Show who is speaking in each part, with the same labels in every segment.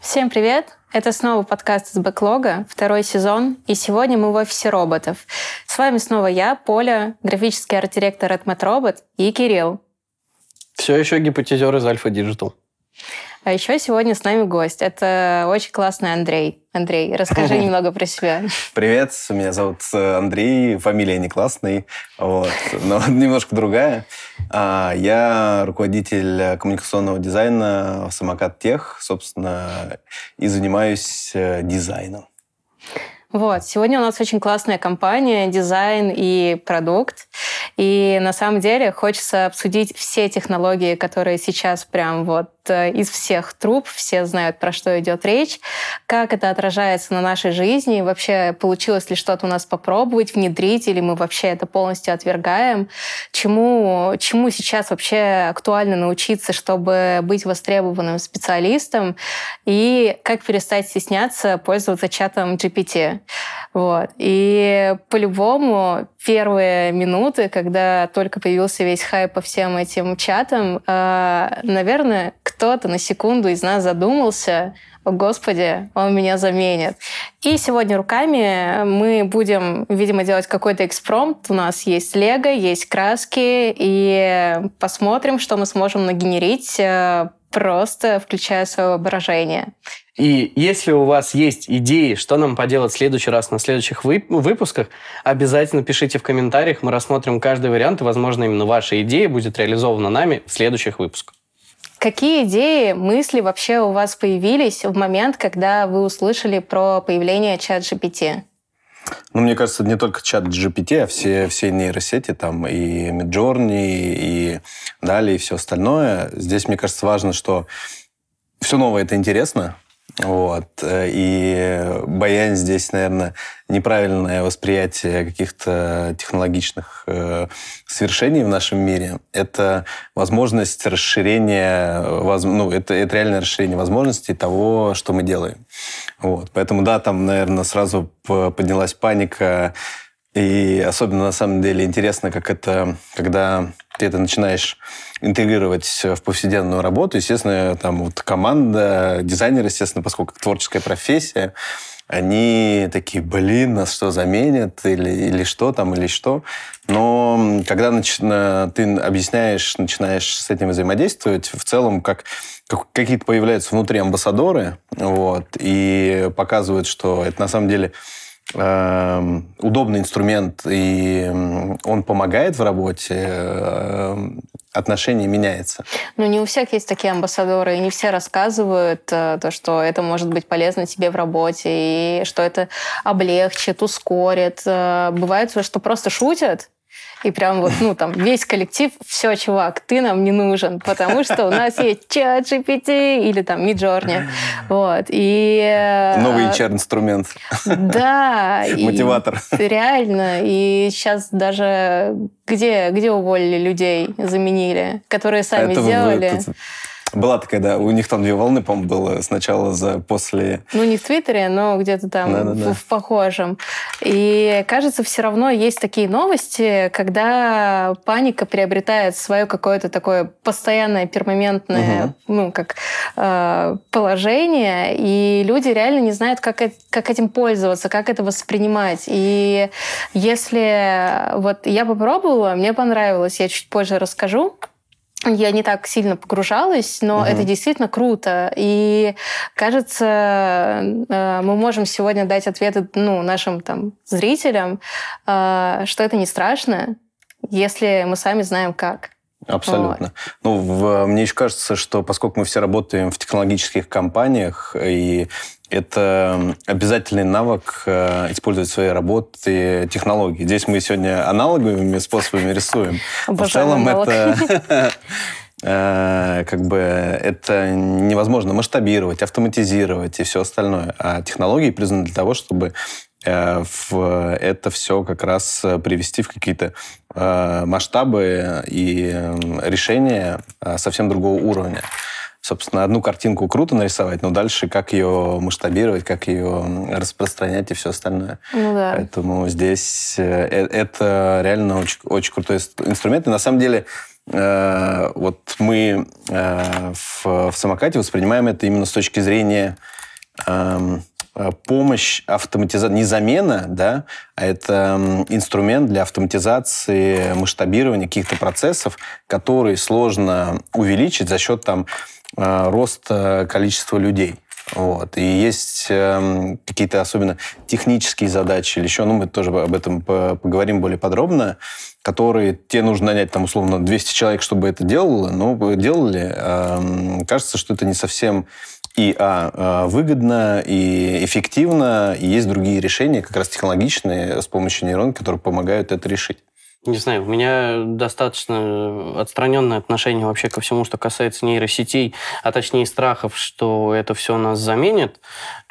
Speaker 1: Всем привет! Это снова подкаст из бэклога, второй сезон, и сегодня мы в офисе роботов. С вами снова я, Поля, графический арт-директор от Робот, и Кирилл.
Speaker 2: Все еще гипотезер из Альфа Digital.
Speaker 1: А еще сегодня с нами гость. Это очень классный Андрей. Андрей, расскажи немного про себя.
Speaker 3: Привет, меня зовут э, Андрей, фамилия не классный, вот, но немножко другая. А, я руководитель коммуникационного дизайна в Самокат Тех, собственно, и занимаюсь э, дизайном.
Speaker 1: Вот. Сегодня у нас очень классная компания, дизайн и продукт. И на самом деле хочется обсудить все технологии, которые сейчас прям вот Э, из всех труб, все знают, про что идет речь, как это отражается на нашей жизни, вообще получилось ли что-то у нас попробовать, внедрить, или мы вообще это полностью отвергаем, чему, чему сейчас вообще актуально научиться, чтобы быть востребованным специалистом, и как перестать стесняться пользоваться чатом GPT. Вот. И по-любому первые минуты, когда только появился весь хайп по всем этим чатам, э, наверное, кто-то на секунду из нас задумался, господи, он меня заменит. И сегодня руками мы будем, видимо, делать какой-то экспромт. У нас есть лего, есть краски, и посмотрим, что мы сможем нагенерить, э, просто включая свое воображение.
Speaker 2: И если у вас есть идеи, что нам поделать в следующий раз на следующих выпусках, обязательно пишите в комментариях, мы рассмотрим каждый вариант, и, возможно, именно ваша идея будет реализована нами в следующих выпусках.
Speaker 1: Какие идеи, мысли вообще у вас появились в момент, когда вы услышали про появление чат GPT?
Speaker 3: Ну, мне кажется, не только чат GPT, а все, все нейросети, там и Midjourney, и далее, и все остальное. Здесь, мне кажется, важно, что все новое – это интересно, вот. И баян здесь, наверное, неправильное восприятие каких-то технологичных э, свершений в нашем мире. Это возможность расширения, воз, ну, это, это реальное расширение возможностей того, что мы делаем. Вот. Поэтому, да, там, наверное, сразу поднялась паника, и особенно, на самом деле, интересно, как это, когда ты это начинаешь интегрировать в повседневную работу. Естественно, там вот команда, дизайнер, естественно, поскольку творческая профессия, они такие, блин, нас что, заменят или, или что там, или что. Но когда нач... ты объясняешь, начинаешь с этим взаимодействовать, в целом как, как какие-то появляются внутри амбассадоры, вот, и показывают, что это на самом деле удобный инструмент, и он помогает в работе, эм, отношение меняется.
Speaker 1: Ну, не у всех есть такие амбассадоры, и не все рассказывают э, то, что это может быть полезно тебе в работе, и что это облегчит, ускорит. Э, бывает, что просто шутят, и прям вот, ну, там, весь коллектив, все, чувак, ты нам не нужен, потому что у нас есть чат GPT или там Midjourney. Вот. И...
Speaker 3: Э, Новый HR-инструмент.
Speaker 1: Да.
Speaker 3: Мотиватор.
Speaker 1: Реально. И сейчас даже где, где уволили людей, заменили, которые сами Это сделали.
Speaker 3: Была такая, да, у них там две волны, по-моему, было сначала за после...
Speaker 1: Ну, не в Твиттере, но где-то там да, да, да. В, в похожем. И, кажется, все равно есть такие новости, когда паника приобретает свое какое-то такое постоянное, пермоментное, угу. ну, как э, положение, и люди реально не знают, как, как этим пользоваться, как это воспринимать. И если вот я попробовала, мне понравилось, я чуть позже расскажу, я не так сильно погружалась, но угу. это действительно круто. И кажется, э, мы можем сегодня дать ответы ну, нашим там, зрителям, э, что это не страшно, если мы сами знаем как.
Speaker 3: Абсолютно. Вот. Ну, в, мне еще кажется, что поскольку мы все работаем в технологических компаниях, и это обязательный навык э, использовать в своей работе технологии. Здесь мы сегодня аналоговыми способами рисуем. В целом это э, как бы это невозможно масштабировать, автоматизировать и все остальное. А технологии признаны для того, чтобы э, в это все как раз привести в какие-то масштабы и решения совсем другого уровня собственно, одну картинку круто нарисовать, но дальше как ее масштабировать, как ее распространять и все остальное.
Speaker 1: Ну да.
Speaker 3: Поэтому здесь э, э, это реально очень, очень крутой инструмент. И на самом деле э, вот мы в, в самокате воспринимаем это именно с точки зрения эм, помощь автоматизации, не замена, да, а это инструмент для автоматизации масштабирования каких-то процессов, которые сложно увеличить за счет там э, роста количества людей. Вот. И есть э, какие-то особенно технические задачи или еще, ну, мы тоже об этом поговорим более подробно, которые тебе нужно нанять, там, условно, 200 человек, чтобы это делало, но делали. Э, кажется, что это не совсем и а, а, выгодно, и эффективно, и есть другие решения, как раз технологичные, с помощью нейрон, которые помогают это решить.
Speaker 2: Не знаю, у меня достаточно отстраненное отношение вообще ко всему, что касается нейросетей, а точнее страхов, что это все нас заменит,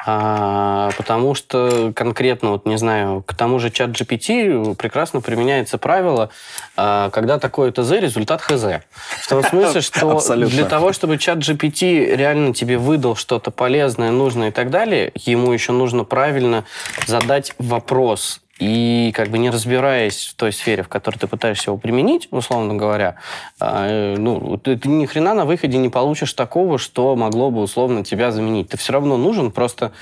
Speaker 2: а, потому что конкретно, вот не знаю, к тому же чат GPT прекрасно применяется правило, а, когда такое ТЗ, результат ХЗ. В том смысле, что для того, чтобы чат GPT реально тебе выдал что-то полезное, нужное и так далее, ему еще нужно правильно задать вопрос, и как бы не разбираясь в той сфере, в которой ты пытаешься его применить, условно говоря, а, э, ну, ты, ты ни хрена на выходе не получишь такого, что могло бы условно тебя заменить. Ты все равно нужен, просто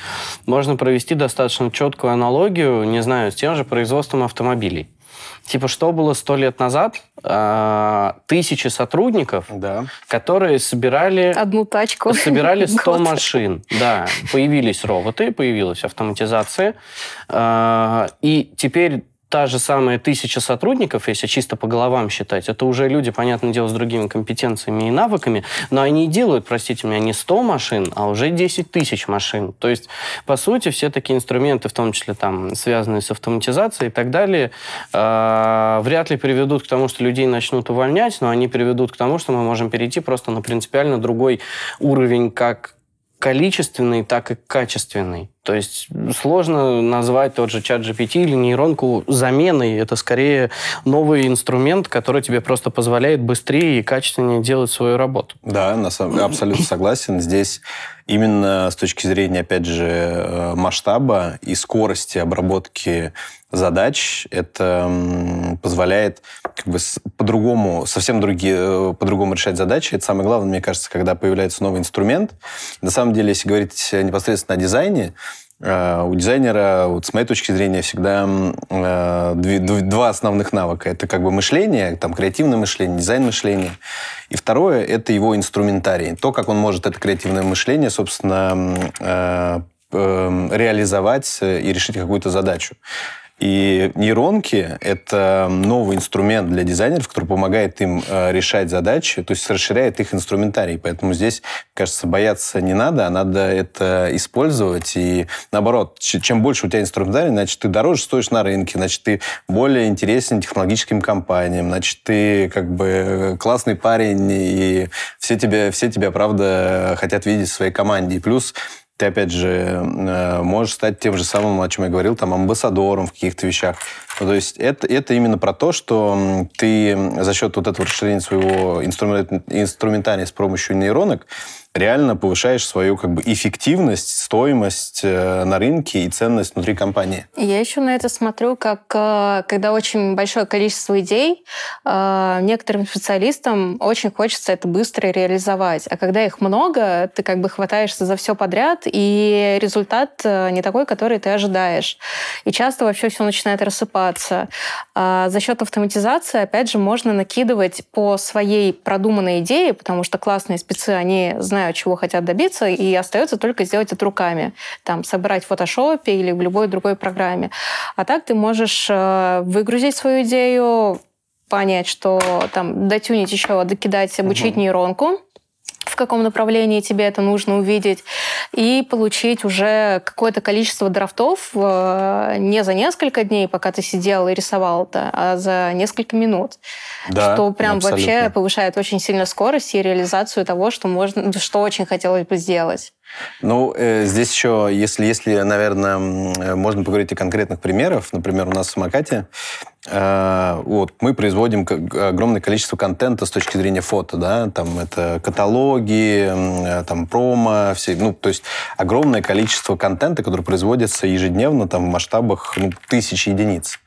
Speaker 2: можно провести достаточно четкую аналогию, не знаю, с тем же производством автомобилей. Типа, что было сто лет назад? А, тысячи сотрудников, да. которые собирали...
Speaker 1: Одну тачку.
Speaker 2: Собирали 100 машин. Да, появились роботы, появилась автоматизация. А, и теперь та же самая тысяча сотрудников, если чисто по головам считать, это уже люди, понятное дело, с другими компетенциями и навыками, но они делают, простите меня, не 100 машин, а уже 10 тысяч машин. То есть, по сути, все такие инструменты, в том числе там, связанные с автоматизацией и так далее, э, вряд ли приведут к тому, что людей начнут увольнять, но они приведут к тому, что мы можем перейти просто на принципиально другой уровень как количественный, так и качественный. То есть сложно назвать тот же чат GPT или нейронку заменой. Это скорее новый инструмент, который тебе просто позволяет быстрее и качественнее делать свою работу.
Speaker 3: Да, на самом, абсолютно согласен. Здесь именно с точки зрения, опять же, э, масштаба и скорости обработки задач, это позволяет как бы по-другому, совсем другие, э, по-другому решать задачи. Это самое главное, мне кажется, когда появляется новый инструмент. На самом деле, если говорить непосредственно о дизайне, э, у дизайнера, вот с моей точки зрения, всегда э, два основных навыка. Это как бы мышление, там, креативное мышление, дизайн мышления. И второе – это его инструментарий. То, как он может это креативное мышление, собственно, реализовать и решить какую-то задачу. И нейронки — это новый инструмент для дизайнеров, который помогает им э, решать задачи, то есть расширяет их инструментарий. Поэтому здесь, кажется, бояться не надо, а надо это использовать. И наоборот, чем больше у тебя инструментарий, значит, ты дороже стоишь на рынке, значит, ты более интересен технологическим компаниям, значит, ты как бы классный парень, и все тебя, все тебя правда, хотят видеть в своей команде. И плюс ты, опять же, э, можешь стать тем же самым, о чем я говорил, там, амбассадором в каких-то вещах. Ну, то есть это, это именно про то, что ты за счет вот этого расширения своего инструментария с помощью нейронок реально повышаешь свою как бы эффективность, стоимость э, на рынке и ценность внутри компании.
Speaker 1: Я еще на это смотрю, как э, когда очень большое количество идей, э, некоторым специалистам очень хочется это быстро реализовать. А когда их много, ты как бы хватаешься за все подряд, и результат не такой, который ты ожидаешь. И часто вообще все начинает рассыпаться. А за счет автоматизации, опять же, можно накидывать по своей продуманной идее, потому что классные спецы, они знают, знают, чего хотят добиться, и остается только сделать это руками. Там, собрать в фотошопе или в любой другой программе. А так ты можешь э, выгрузить свою идею, понять, что там дотюнить еще, докидать, обучить угу. нейронку, в каком направлении тебе это нужно увидеть, и получить уже какое-то количество драфтов э, не за несколько дней, пока ты сидел и рисовал это, а за несколько минут. Да, что прям абсолютно. вообще повышает очень сильно скорость и реализацию того, что, можно, что очень хотелось бы сделать.
Speaker 3: Ну, э, здесь еще, если, если, наверное, можно поговорить о конкретных примерах. Например, у нас в самокате э, вот, мы производим огромное количество контента с точки зрения фото, да, там это каталоги, э, там промо, все, ну, то есть огромное количество контента, который производится ежедневно там в масштабах ну, тысяч единиц.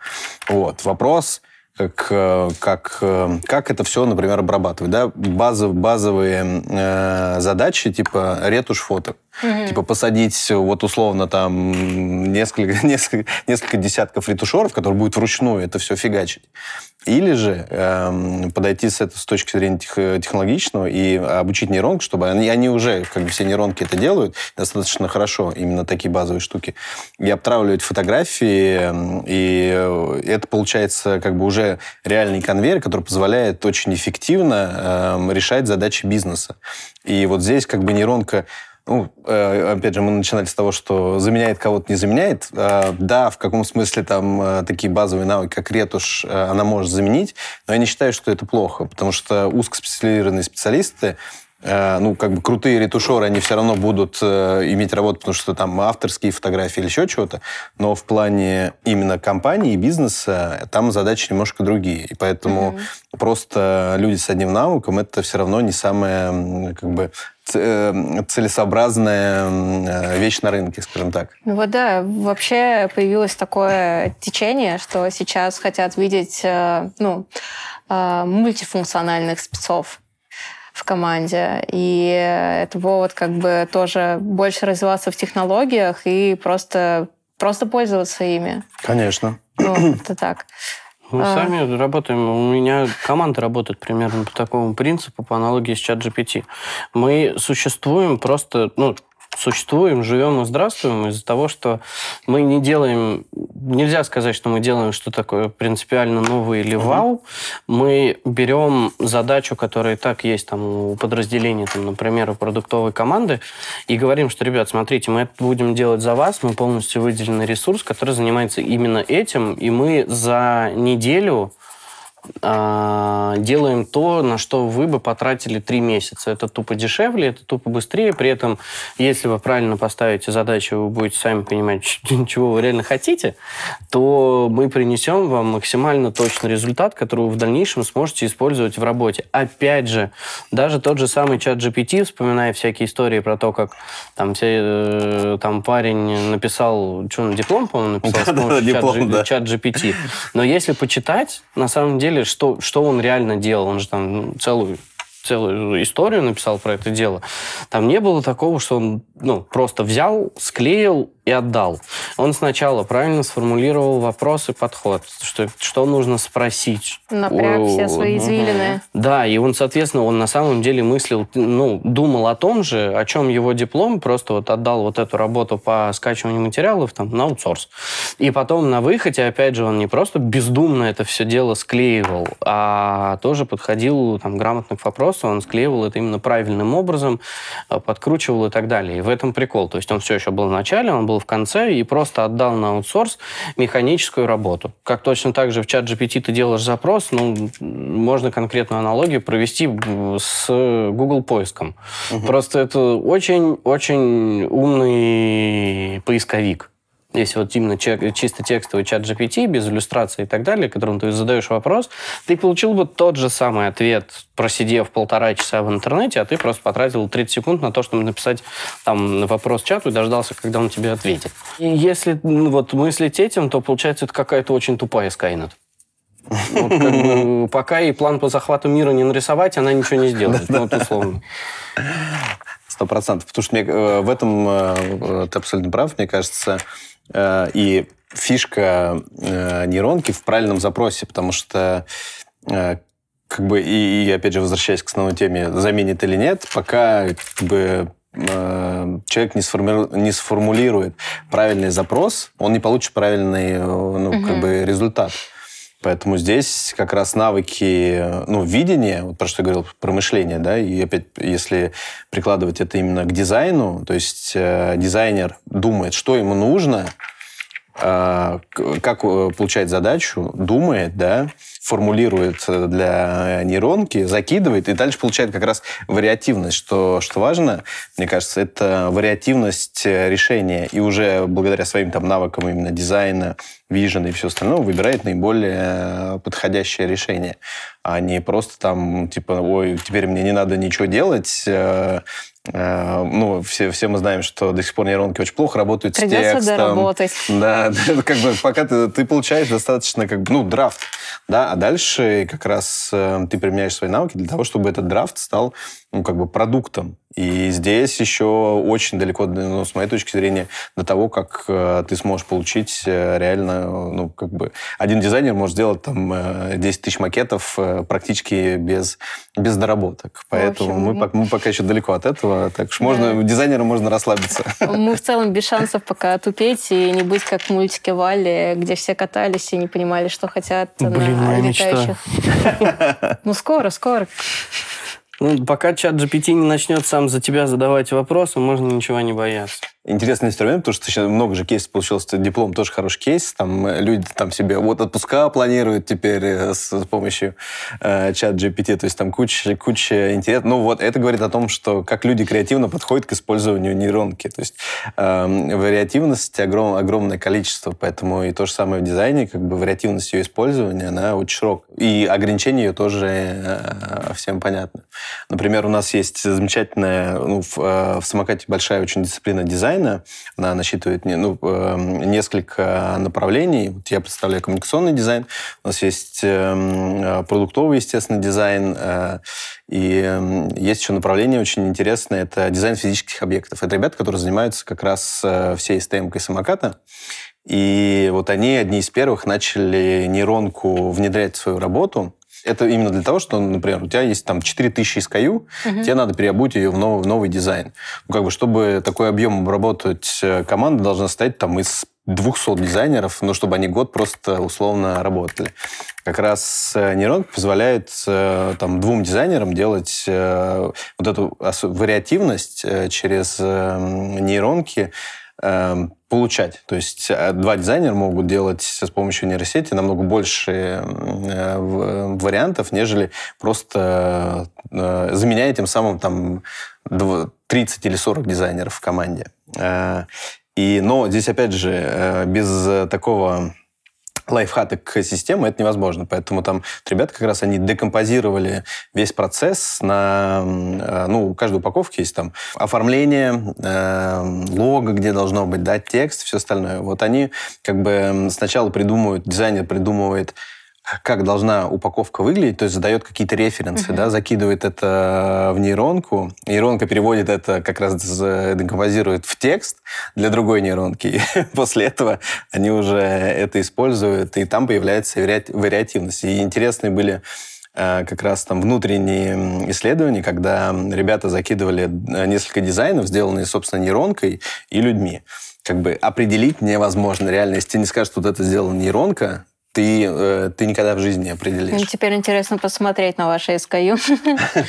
Speaker 3: Вот. Вопрос, как, э, как, э, как это все, например, обрабатывать. Да? Базов, базовые э, задачи, типа ретушь фоток. Угу. Типа посадить вот условно там несколько, несколько, несколько десятков ретушеров, которые будут вручную это все фигачить. Или же э, подойти с, это, с точки зрения тех, технологичного и обучить нейронку, чтобы они, они уже, как бы все нейронки это делают, достаточно хорошо, именно такие базовые штуки, и обтравливать фотографии, и это получается как бы уже реальный конвейер, который позволяет очень эффективно э, решать задачи бизнеса. И вот здесь как бы нейронка ну, э, опять же, мы начинали с того, что заменяет кого-то, не заменяет. Э, да, в каком смысле там э, такие базовые навыки, как ретушь, она может заменить, но я не считаю, что это плохо, потому что узкоспециализированные специалисты, ну, как бы крутые ретушеры, они все равно будут иметь работу, потому что там авторские фотографии или еще чего-то, но в плане именно компании и бизнеса там задачи немножко другие. И поэтому mm-hmm. просто люди с одним навыком это все равно не самое как бы Э, целесообразная э, вещь на рынке, скажем так.
Speaker 1: Ну вот да, вообще появилось такое течение, что сейчас хотят видеть э, ну, мультифункциональных спецов в команде. И это повод как бы тоже больше развиваться в технологиях и просто, просто пользоваться ими.
Speaker 3: Конечно.
Speaker 1: Ну, это так.
Speaker 2: Мы а... сами работаем, у меня команда работает примерно по такому принципу, по аналогии с чат GPT. Мы существуем просто, ну, существуем, живем и здравствуем из-за того, что мы не делаем... Нельзя сказать, что мы делаем что такое принципиально новое или вау. Угу. Мы берем задачу, которая и так есть там у подразделения, там, например, у продуктовой команды, и говорим, что, ребят, смотрите, мы это будем делать за вас, мы полностью выделенный ресурс, который занимается именно этим, и мы за неделю а, делаем то, на что вы бы потратили три месяца. Это тупо дешевле, это тупо быстрее. При этом, если вы правильно поставите задачу, вы будете сами понимать, чего вы реально хотите, то мы принесем вам максимально точный результат, который вы в дальнейшем сможете использовать в работе. Опять же, даже тот же самый чат GPT, вспоминая всякие истории про то, как там, все, э, там парень написал, что он диплом, по-моему, написал с помощью чат GPT. Но если почитать, на самом деле, что, что он реально делал. Он же там целую целую историю написал про это дело. Там не было такого, что он ну, просто взял, склеил и отдал. Он сначала правильно сформулировал вопрос и подход, что, что нужно спросить.
Speaker 1: Напряг все свои извилины.
Speaker 2: Да, и он, соответственно, он на самом деле мыслил, ну, думал о том же, о чем его диплом, просто вот отдал вот эту работу по скачиванию материалов там на аутсорс. И потом на выходе, опять же, он не просто бездумно это все дело склеивал, а тоже подходил там грамотно к вопросу, он склеивал это именно правильным образом, э, подкручивал и так далее. И в этом прикол. То есть он все еще был в начале, он был в конце и просто отдал на аутсорс механическую работу. Как точно так же в чат GPT ты делаешь запрос, ну, можно конкретную аналогию провести с Google поиском. Угу. Просто это очень-очень умный поисковик если вот именно чисто текстовый чат GPT, без иллюстрации и так далее, которому ты задаешь вопрос, ты получил бы тот же самый ответ, просидев полтора часа в интернете, а ты просто потратил 30 секунд на то, чтобы написать там вопрос чату и дождался, когда он тебе ответит. И если ну, вот мыслить этим, то получается это какая-то очень тупая Skynet. Вот, как бы, пока и план по захвату мира не нарисовать, она ничего не сделает. Ну, вот условно.
Speaker 3: Сто процентов. Потому что мне, э, в этом э, ты абсолютно прав. Мне кажется, и фишка э, нейронки в правильном запросе, потому что э, как бы и, и опять же возвращаясь к основной теме, заменит или нет, пока как бы человек не, сформи... не сформулирует правильный запрос, он не получит правильный ну, угу. как бы результат. Поэтому здесь как раз навыки, ну, видения, вот про что я говорил, про мышление, да, и опять, если прикладывать это именно к дизайну, то есть э, дизайнер думает, что ему нужно, э, как э, получать задачу, думает, да, формулирует э, для нейронки, закидывает, и дальше получает как раз вариативность. Что, что важно, мне кажется, это вариативность э, решения. И уже благодаря своим там навыкам именно дизайна, вижен и все остальное выбирает наиболее э, подходящее решение. А не просто там, типа, ой, теперь мне не надо ничего делать, ну, все, все мы знаем, что до сих пор нейронки очень плохо работают
Speaker 1: Придется
Speaker 3: с текстом.
Speaker 1: доработать.
Speaker 3: Да, как бы пока ты, ты получаешь достаточно, как бы, ну, драфт, да, дальше как раз э, ты применяешь свои навыки для того, чтобы этот драфт стал ну, как бы продуктом. И здесь еще очень далеко, ну, с моей точки зрения, до того, как э, ты сможешь получить э, реально, ну, как бы... Один дизайнер может сделать там э, 10 тысяч макетов э, практически без, без доработок. Поэтому
Speaker 1: общем,
Speaker 3: мы,
Speaker 1: мы-
Speaker 3: мы пока еще далеко от этого, так что можно,
Speaker 1: Да.
Speaker 3: дизайнеру можно расслабиться.
Speaker 1: Мы в целом без шансов пока тупеть и не быть как в мультике Валли, где все катались и не понимали, что хотят
Speaker 2: Блин,
Speaker 1: на летающих. Ну, скоро, скоро.
Speaker 2: Ну, пока чат GPT не начнет сам за тебя задавать вопросы, можно ничего не бояться.
Speaker 3: Интересный инструмент, потому что сейчас много же кейсов получилось. Диплом тоже хороший кейс. Там э, люди там себе вот отпуска планируют теперь э, с, с помощью э, чат GPT. То есть там куча, куча интересного. Ну вот это говорит о том, что как люди креативно подходят к использованию нейронки. То есть э, вариативности огром, огромное количество. Поэтому и то же самое в дизайне, как бы вариативность ее использования, она очень широкая. И ограничения ее тоже э, всем понятны. Например, у нас есть замечательная, ну, в, э, в самокате большая очень дисциплина дизайна. Она насчитывает ну, э, несколько направлений. Вот я представляю коммуникационный дизайн. У нас есть эм, э, продуктовый, естественно, дизайн. э, И эм, есть еще направление очень интересное. Это дизайн физических объектов. Это ребята, которые занимаются как раз э, всей СТМ-кой самоката. И вот они одни из первых начали нейронку внедрять в свою работу. Это именно для того, что, например, у тебя есть там 4000 SKU, тебе надо переобуть ее в новый, в новый дизайн. Ну, как бы, чтобы такой объем обработать, э, команда должна состоять там из 200 дизайнеров, ну, чтобы они год просто условно работали. Как раз э, нейронка позволяет э, там, двум дизайнерам делать вот эту ос- вариативность через э, нейронки, получать. То есть э, два дизайнера могут делать с помощью нейросети намного больше э, в- вариантов, нежели просто э, заменяя тем самым там дв- 30 или 40 дизайнеров в команде. Э, И, но здесь, опять же, э, без э, такого лайфхак системы это невозможно. Поэтому там ребята как раз они декомпозировали весь процесс на... э, Ну, у каждой упаковки есть там оформление, э, лого, где должно быть, да, текст, все остальное. Вот они как бы сначала придумывают, дизайнер придумывает, как должна упаковка выглядеть, то есть задает какие-то референсы, да, закидывает это в нейронку, нейронка переводит это, как раз декомпозирует в текст для другой нейронки, и после этого они уже это используют, и там появляется вариат- вариативность. И интересные были э, как раз там внутренние исследования, когда ребята закидывали э, несколько дизайнов, сделанные, собственно, нейронкой и людьми. Как бы определить невозможно. Реально, если тебе не скажут, что вот это сделала нейронка, ты, э, ты никогда в жизни не
Speaker 1: Ну,
Speaker 3: определишь.
Speaker 1: Теперь интересно посмотреть на ваши SKU.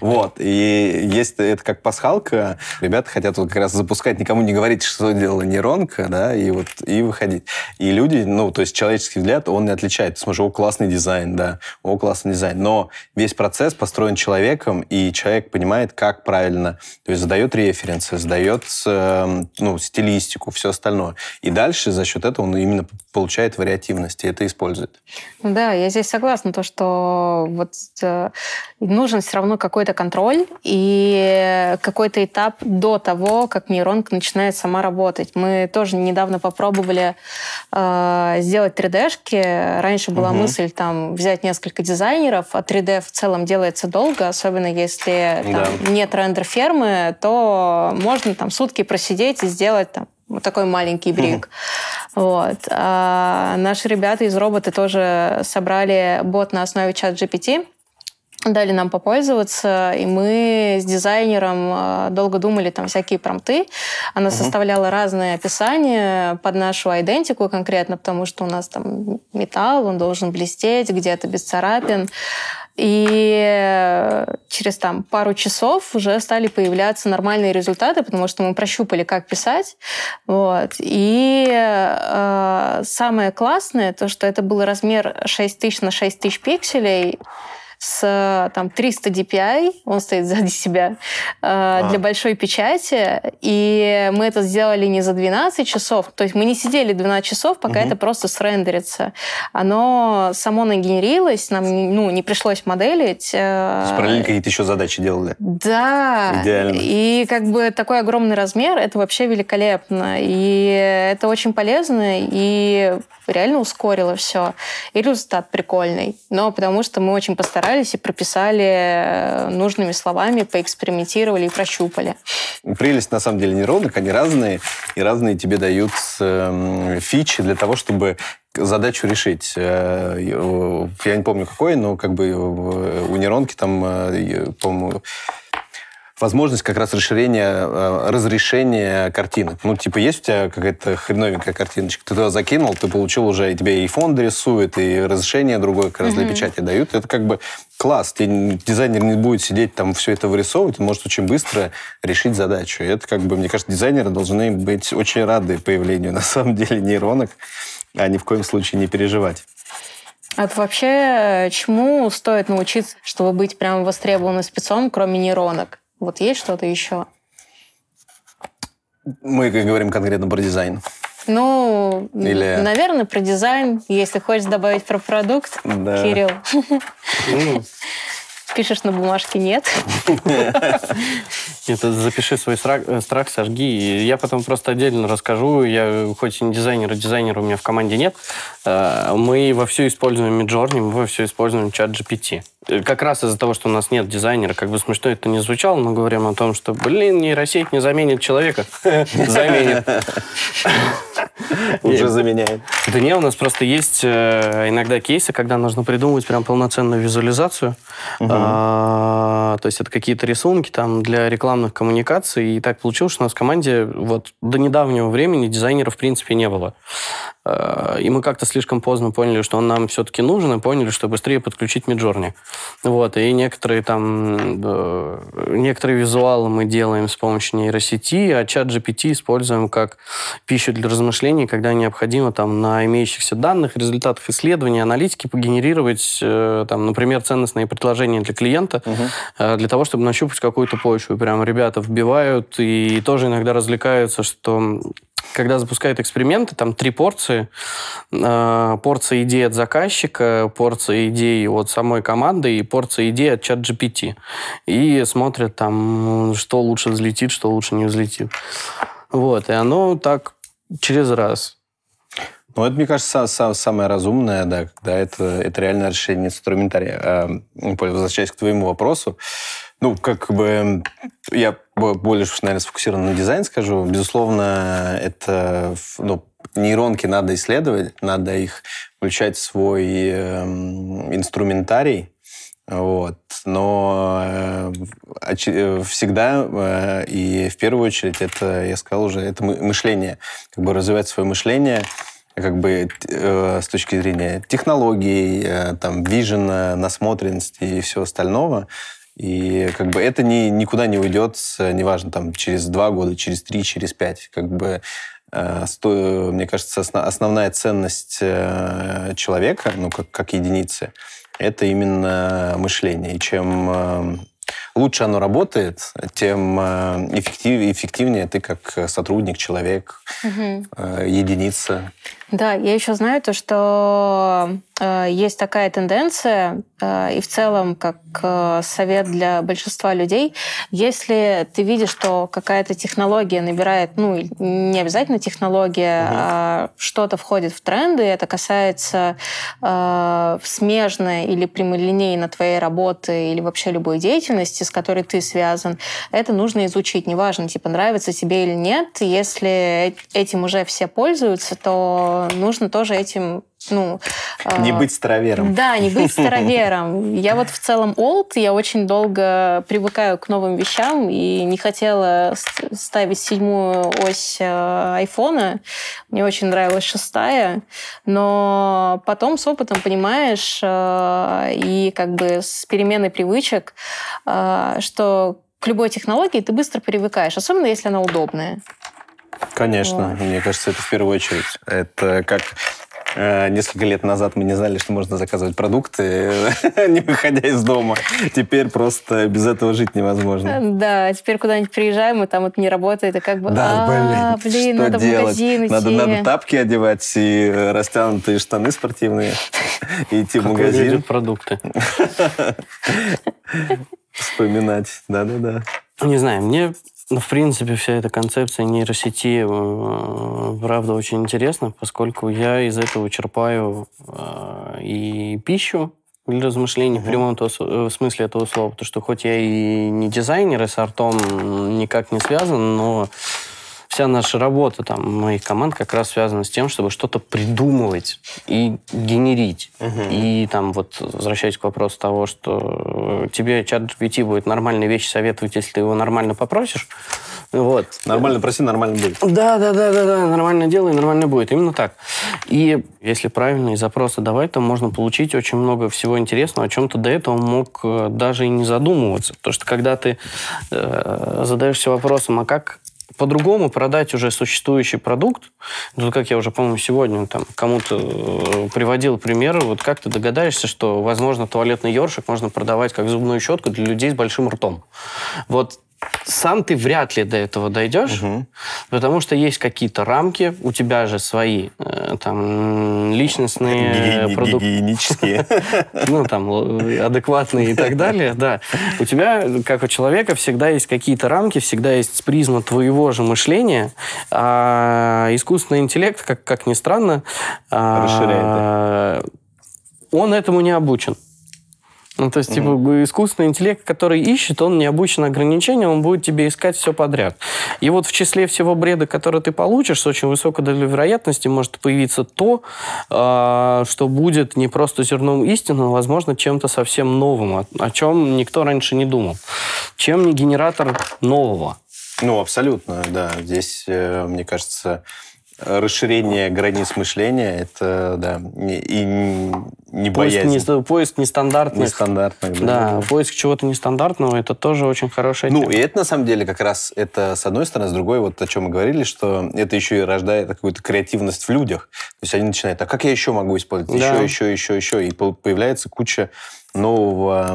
Speaker 3: Вот. И есть это как пасхалка. Ребята хотят вот как раз запускать, никому не говорить, что делала нейронка, да, и вот и выходить. И люди, ну, то есть человеческий взгляд, он не отличает. Ты смотришь, о, классный дизайн, да, о, классный дизайн. Но весь процесс построен человеком, и человек понимает, как правильно. То есть задает референсы, задает, э, ну, стилистику, все остальное. И дальше за счет этого он именно получает вариативность, и это использует.
Speaker 1: Да, я здесь согласна, то, что вот э, нужен все равно какой-то контроль и какой-то этап до того, как нейронка начинает сама работать. Мы тоже недавно попробовали э, сделать 3D-шки. Раньше была
Speaker 3: Мгм.
Speaker 1: мысль там взять несколько дизайнеров, а 3D в целом делается долго, особенно если там,
Speaker 3: Да.
Speaker 1: нет рендер-фермы, то можно там сутки просидеть и сделать там вот такой маленький брик. Вот. А наши ребята из робота тоже собрали бот на основе чат GPT, дали нам попользоваться, и мы с дизайнером э, долго думали там всякие промпты. Она составляла разные описания под нашу идентику конкретно, потому что у нас там металл, он должен блестеть, где-то без царапин. И через там пару часов уже стали появляться нормальные результаты, потому что мы прощупали, как писать. Вот. И э, самое классное, то, что это был размер 6000 на 6000 пикселей, с там 300 DPI, он стоит сзади себя, а. для большой печати, и мы это сделали не за 12 часов, то есть мы не сидели 12 часов, пока угу. это просто срендерится. Оно само нагенерилось, нам ну, не пришлось моделить.
Speaker 3: То есть параллельно какие-то еще задачи делали?
Speaker 1: Да. Идеально. И как бы такой огромный размер, это вообще великолепно. И это очень полезно, и реально ускорило все. И результат прикольный. Но потому что мы очень постарались и прописали э, нужными словами, поэкспериментировали и прощупали.
Speaker 3: Прелесть, на самом деле, нейронок, они разные, и разные тебе дают э, фичи для того, чтобы задачу решить. Э, я не помню какой, но как бы у нейронки там, по-моему, возможность как раз расширения, э, разрешения картинок. Ну, типа, есть у тебя какая-то хреновенькая картиночка, ты туда закинул, ты получил уже, и тебе и фонд рисует, и разрешение другое как раз для печати дают. Это как бы класс. Тебе дизайнер не будет сидеть там все это вырисовывать, он может очень быстро решить задачу. И это как бы, мне кажется, дизайнеры должны быть очень рады появлению, на самом деле, нейронок, а ни в коем случае не переживать.
Speaker 1: А вообще чему стоит научиться, чтобы быть прям востребованным спецом, кроме нейронок? Вот есть что-то еще?
Speaker 3: Мы говорим конкретно про дизайн.
Speaker 1: Ну, Или... наверное, про дизайн. Если хочешь добавить про продукт, да. Кирилл. Пишешь на бумажке «нет».
Speaker 2: Это запиши свой страх, э, страх, сожги. Я потом просто отдельно расскажу. Я хоть и не дизайнер, а дизайнера у меня в команде нет. Э, мы во все используем Midjourney, мы во все используем чат GPT. Э, как раз из-за того, что у нас нет дизайнера, как бы смешно это не звучало, но говорим о том, что, блин, нейросеть не заменит человека. Заменит.
Speaker 3: Уже заменяет.
Speaker 2: Да не, у нас просто есть иногда кейсы, когда нужно придумывать прям полноценную визуализацию. А, то есть это какие-то рисунки там для рекламных коммуникаций. И так получилось, что у нас в команде вот до недавнего времени дизайнеров в принципе не было. А, и мы как-то слишком поздно поняли, что он нам все-таки нужен, и поняли, что быстрее подключить Midjourney. Вот, и некоторые там, некоторые визуалы мы делаем с помощью нейросети, а чат GPT используем как пищу для размышлений, когда необходимо там на имеющихся данных, результатах исследований, аналитики погенерировать, э, там, например, ценностные предложения для клиента, угу. для того, чтобы нащупать какую-то почву. Прям ребята вбивают и тоже иногда развлекаются, что когда запускают эксперименты, там три порции. Э, порция идей от заказчика, порция идей от самой команды и порция идей от чат GPT. И смотрят там, что лучше взлетит, что лучше не взлетит. Вот, и оно так через раз.
Speaker 3: Ну, это, мне кажется, самое разумное, да, когда это, это реальное решение инструментария. А, возвращаясь к твоему вопросу, ну, как бы я больше, наверное, сфокусирован на дизайн скажу. Безусловно, это ну, нейронки надо исследовать, надо их включать в свой э, инструментарий. Вот. Но э, э, всегда э, и в первую очередь это, я сказал уже, это мышление. Как бы развивать свое мышление как бы э, с точки зрения технологий, э, там, вижена, насмотренности и всего остального. И как бы это ни, никуда не уйдет, неважно, там, через два года, через три, через пять. Как бы э, сто, мне кажется, основная ценность э, человека, ну, как, как единицы, это именно мышление. И чем э, лучше оно работает, тем эффектив, эффективнее ты как сотрудник, человек, угу. единица.
Speaker 1: Да, я еще знаю то, что э, есть такая тенденция, э, и в целом как э, совет для большинства людей, если ты видишь, что какая-то технология набирает, ну, не обязательно технология, угу. а что-то входит в тренды, это касается э, смежной или прямолинейно твоей работы или вообще любой деятельности, с которой ты связан, это нужно изучить. Неважно, типа, нравится тебе или нет, если этим уже все пользуются, то нужно тоже этим ну...
Speaker 3: Не э, быть старовером.
Speaker 1: Да, не быть старовером. Я вот в целом old, я очень долго привыкаю к новым вещам и не хотела ставить седьмую ось э, айфона. Мне очень нравилась шестая. Но потом с опытом понимаешь э, и как бы с переменой привычек, что к любой технологии ты быстро привыкаешь, особенно если она удобная.
Speaker 3: Конечно, вот. мне кажется, это в первую очередь. Это как Э, несколько лет назад мы не знали, что можно заказывать продукты, не выходя из дома. Теперь просто без этого жить невозможно.
Speaker 1: Да, теперь куда-нибудь приезжаем, и там это не работает, и как бы,
Speaker 3: Да,
Speaker 1: а,
Speaker 3: блин,
Speaker 1: блин,
Speaker 3: что
Speaker 1: надо в
Speaker 3: делать?
Speaker 1: магазин идти.
Speaker 3: Надо, надо тапки одевать и растянутые штаны спортивные и идти в магазин,
Speaker 2: продукты.
Speaker 3: вспоминать. Да-да-да.
Speaker 2: Не знаю, мне, ну, в принципе, вся эта концепция нейросети, э, правда, очень интересна, поскольку я из этого черпаю э, и пищу для размышлений в прямом то- э, смысле этого слова. Потому что хоть я и не дизайнер, и с артом никак не связан, но вся наша работа там, моих команд как раз связана с тем, чтобы что-то придумывать и генерить. И там вот, возвращаясь к вопросу того, что э, тебе чат GPT будет нормальные вещи советовать, если ты его нормально попросишь. Вот.
Speaker 3: Нормально проси, нормально будет.
Speaker 2: Да, да, да, да, да, нормально делай, нормально будет. Именно так. И если правильные запросы давать, то можно получить очень много всего интересного, о чем ты до этого мог э, даже и не задумываться. Потому что когда ты э, задаешься вопросом, а как по-другому продать уже существующий продукт, ну, как я уже, по-моему, сегодня там кому-то э, приводил пример, вот как ты догадаешься, что, возможно, туалетный ёршик можно продавать как зубную щетку для людей с большим ртом. Вот сам ты вряд ли до этого дойдешь, потому что есть какие-то рамки, у тебя же свои э, там личностные
Speaker 3: Гигиени-
Speaker 2: продукты
Speaker 3: Гигиенические.
Speaker 2: ну, там, л- адекватные и так далее, да. У тебя, как у человека, всегда есть какие-то рамки, всегда есть призма твоего же мышления, а искусственный интеллект, как, как ни странно, а, он этому не обучен. Ну, то есть, типа, искусственный интеллект, который ищет, он не обучен ограничениям, он будет тебе искать все подряд. И вот в числе всего бреда, который ты получишь, с очень высокой долей вероятности может появиться то, а, что будет не просто зерном истины, но, возможно, чем-то совсем новым, о, о чем никто раньше не думал. Чем не генератор нового?
Speaker 3: Ну, абсолютно, да. Здесь, э, мне кажется, расширение границ мышления – это, да, и не
Speaker 2: Поиск,
Speaker 3: боязнь.
Speaker 2: не- поиск нестандартных.
Speaker 3: Нестандартных.
Speaker 2: Да, поиск чего-то нестандартного, это тоже очень хорошая
Speaker 3: Ну,
Speaker 2: тема.
Speaker 3: и это на самом деле как раз это с одной стороны, с другой, вот о чем мы говорили, что это еще и рождает какую-то креативность в людях. То есть они начинают, а как я еще могу использовать?
Speaker 2: Да.
Speaker 3: Еще, еще, еще, еще. И по- появляется куча нового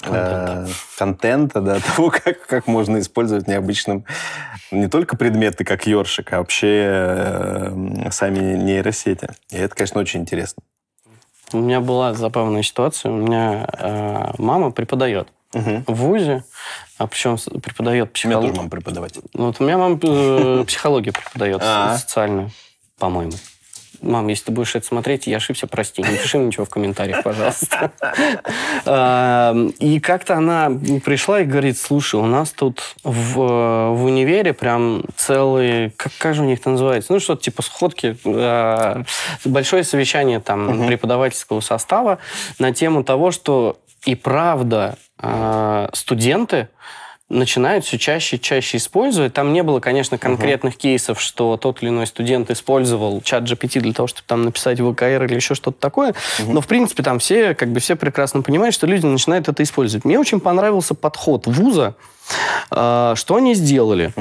Speaker 2: Контента.
Speaker 3: э, контента, да, того, как, как можно использовать необычным не только предметы, как ёршик, а вообще э, сами нейросети. И это, конечно, очень интересно.
Speaker 2: У меня была забавная ситуация. У меня э, мама преподает
Speaker 3: Мгм.
Speaker 2: в ВУЗе, а причем преподает
Speaker 3: У меня тоже
Speaker 2: психологию.
Speaker 3: мама преподаватель.
Speaker 2: Ну, вот у меня мама э, психологию преподает,
Speaker 3: А.
Speaker 2: со- социальную, по-моему. Мам, если ты будешь это смотреть, я ошибся, прости. Не пиши ничего в комментариях, пожалуйста. А, И как-то она пришла и говорит, слушай, у нас тут в, в универе прям целые, как, как же у них это называется? Ну, что-то типа сходки, э, большое совещание там преподавательского состава на тему того, что и правда э, студенты начинают все чаще и чаще использовать. Там не было, конечно, конкретных кейсов, что тот или иной студент использовал чат GPT для того, чтобы там написать ВКР или еще что-то такое. Но, в принципе, там все, как бы все прекрасно понимают, что люди начинают это использовать. Мне очень понравился подход вуза, а, что они сделали?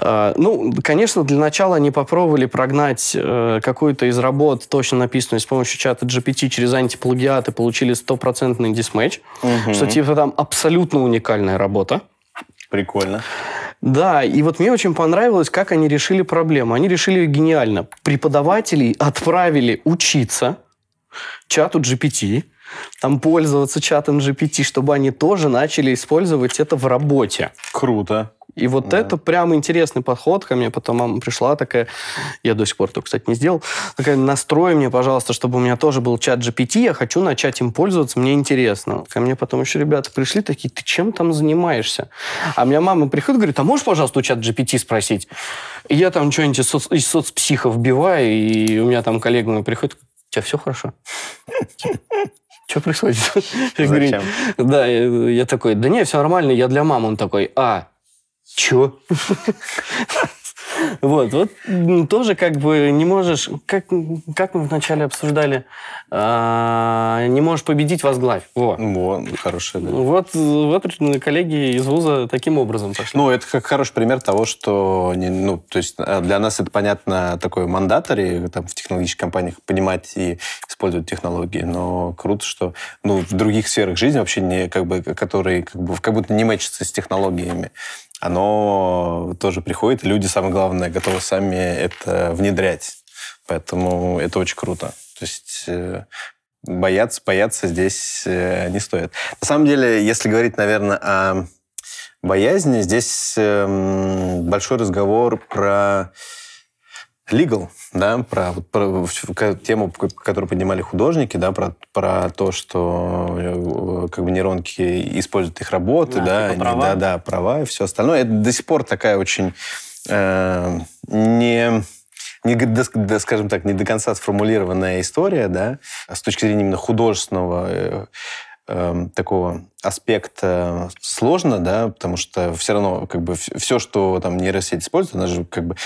Speaker 2: А, Ну, конечно, для начала они попробовали прогнать э, какую-то из работ, точно написанную с помощью чата GPT через антиплагиат и получили стопроцентный дисмэч, что типа там абсолютно уникальная работа.
Speaker 3: Прикольно.
Speaker 2: Да, и вот мне очень понравилось, как они решили проблему. Они решили ее гениально. Преподавателей отправили учиться чату GPT, там пользоваться чатом GPT, чтобы они тоже начали использовать это в работе.
Speaker 3: Круто.
Speaker 2: И вот
Speaker 3: Да.
Speaker 2: это прям интересный подход. Ко мне потом мама пришла такая, я до сих пор только, кстати, не сделал, такая, настрой мне, пожалуйста, чтобы у меня тоже был чат GPT, я хочу начать им пользоваться, мне интересно. Ко мне потом еще ребята пришли такие, ты чем там занимаешься? А у меня мама приходит, говорит, а можешь, пожалуйста, у чат GPT спросить? И я там что-нибудь из, соц- из соцпсихов вбиваю, и у меня там коллега мой приходит, у тебя все хорошо? Что происходит? Я говорю? Да, я, я такой, да не, все нормально, я для мамы. Он такой, а, чё? Вот, вот тоже как бы не можешь, как, как мы вначале обсуждали, а, не можешь победить возглавь. Вот.
Speaker 3: Вот, хорошая, да.
Speaker 2: Вот, вот коллеги из вуза таким образом пошли.
Speaker 3: Ну, это как хороший пример того, что не- ну, то есть э, для нас это понятно такой мандатори там, в технологических компаниях понимать и использовать технологии, но круто, что ну, в других сферах жизни вообще не как бы которые как бы как будто не мэчатся с технологиями, оно тоже приходит, люди, самое главное, готовы сами это внедрять. Поэтому это очень круто. То есть э, бояться, бояться здесь э, не стоит. На самом деле, если говорить, наверное, о боязни, здесь эм, большой разговор про legal, да, про, про тему, которую поднимали художники, да, про, про то, что э, как бы нейронки используют их работы,
Speaker 2: Да,
Speaker 3: да,
Speaker 2: типа
Speaker 3: они-
Speaker 2: права.
Speaker 3: да, да, права и все остальное. Это до сих пор такая очень э, не не, да, ск- да, скажем так, не до конца сформулированная история, да, а с точки зрения именно художественного э, эм, такого аспекта сложно, да, потому что все равно как бы все, что там нейросеть использует, она же как бы э,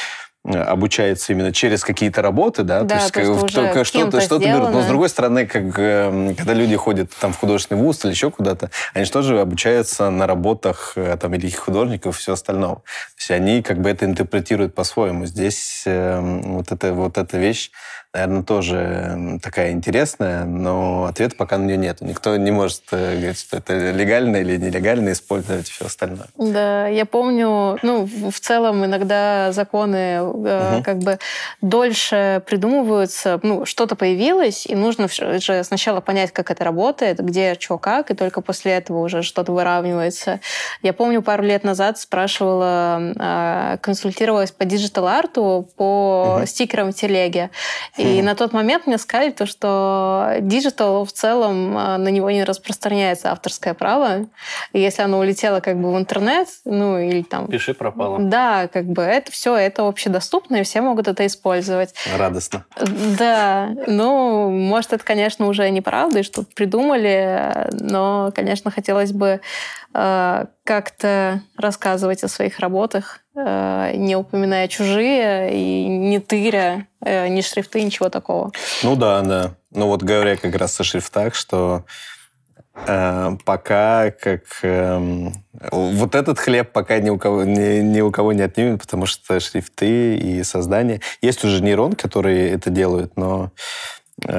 Speaker 3: обучается именно через какие-то работы, да,
Speaker 1: Да, то,
Speaker 3: как
Speaker 1: что
Speaker 3: бы
Speaker 1: уже
Speaker 3: только что-то, что-то берут. Но с другой стороны, как эм, когда люди ходят там в художественный вуз или еще куда-то, они же тоже обучаются на работах э, там великих художников и все остальное. То есть они как бы это интерпретируют по-своему. Здесь эм, вот, эта, вот эта вещь, наверное, тоже такая интересная, но ответа пока на нее нет. Никто не может э, говорить, что это легально или нелегально использовать все остальное.
Speaker 1: Да, я помню, ну, в целом иногда законы
Speaker 3: Мгм.
Speaker 1: как бы дольше придумываются, ну, что-то появилось, и нужно же сначала понять, как это работает, где, что, как, и только после этого уже что-то выравнивается. Я помню, пару лет назад спрашивала, э, консультировалась по digital art у, по
Speaker 3: Мгм.
Speaker 1: стикерам в телеге, и
Speaker 3: Мгм.
Speaker 1: на тот момент мне сказали то, что digital в целом э, на него не распространяется авторское право, и если оно улетело как бы в интернет, ну или там...
Speaker 2: Пиши пропало.
Speaker 1: Да, как бы это все, это общедоступно, и все могут это использовать.
Speaker 3: Радостно.
Speaker 1: Да, ну, может, это, конечно, уже неправда, и что-то придумали, но, конечно, хотелось бы э, как-то рассказывать о своих работах, не упоминая чужие и не тыря э, ни шрифты, ничего такого.
Speaker 3: Ну да, да. Ну вот говоря как раз о шрифтах, что э, пока как эм, вот этот хлеб пока ни у кого ни, ни у кого не отнимет, потому что шрифты и создание есть уже нейрон, которые это делают, но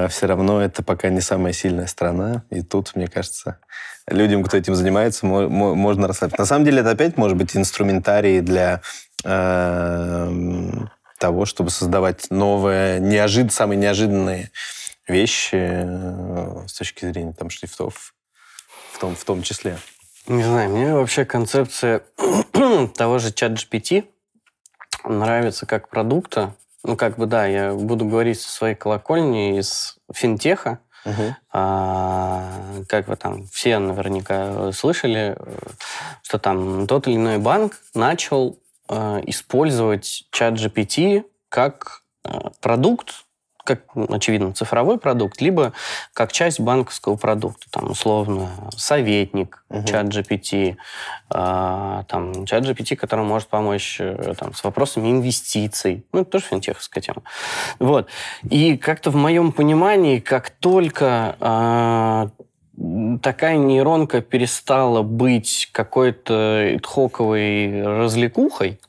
Speaker 3: все равно это пока не самая сильная страна, и тут мне кажется людям, кто этим занимается, мо- мо- можно расслабиться. На самом деле это опять может быть инструментарий для эм, того, чтобы создавать новые, неожид, самые неожиданные вещи э, с точки зрения там шрифтов в том, в том числе.
Speaker 2: Не знаю, мне вообще концепция того же чат GPT нравится как продукта. Ну, как бы, да, я буду говорить со своей колокольни из финтеха. А, как вы там все наверняка слышали, что там тот или иной банк начал э, использовать чат GPT как э, продукт, как, очевидно, цифровой продукт, либо как часть банковского продукта. Там, условно, советник,
Speaker 3: Мгм.
Speaker 2: чат GPT, а, там, чат GPT, который может помочь э, там, с вопросами инвестиций. Ну, это тоже финтеховская тема. Вот. И как-то в моем понимании, как только а, такая нейронка перестала быть какой-то итхоковой развлекухой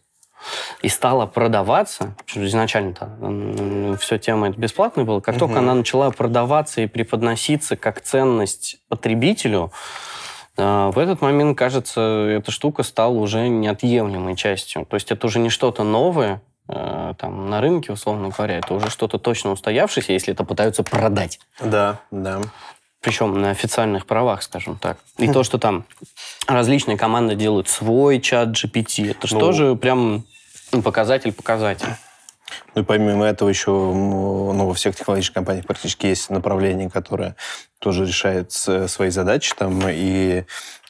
Speaker 2: и стала продаваться, изначально-то все тема это бесплатная была, как только
Speaker 3: Мгм.
Speaker 2: она начала продаваться и преподноситься как ценность потребителю, а, в этот момент, кажется, эта штука стала уже неотъемлемой частью. То есть это уже не что-то новое, э, там, на рынке, условно говоря, это уже что-то точно устоявшееся, если это пытаются продать.
Speaker 3: Да, да.
Speaker 2: Причем на официальных правах, скажем так. И то, что там различные команды делают свой чат GPT, это же
Speaker 3: Ну.
Speaker 2: тоже прям ну, показатель-показатель.
Speaker 3: Ну и помимо этого еще ну, во всех технологических компаниях практически есть направление, которое тоже решает с- свои задачи там и,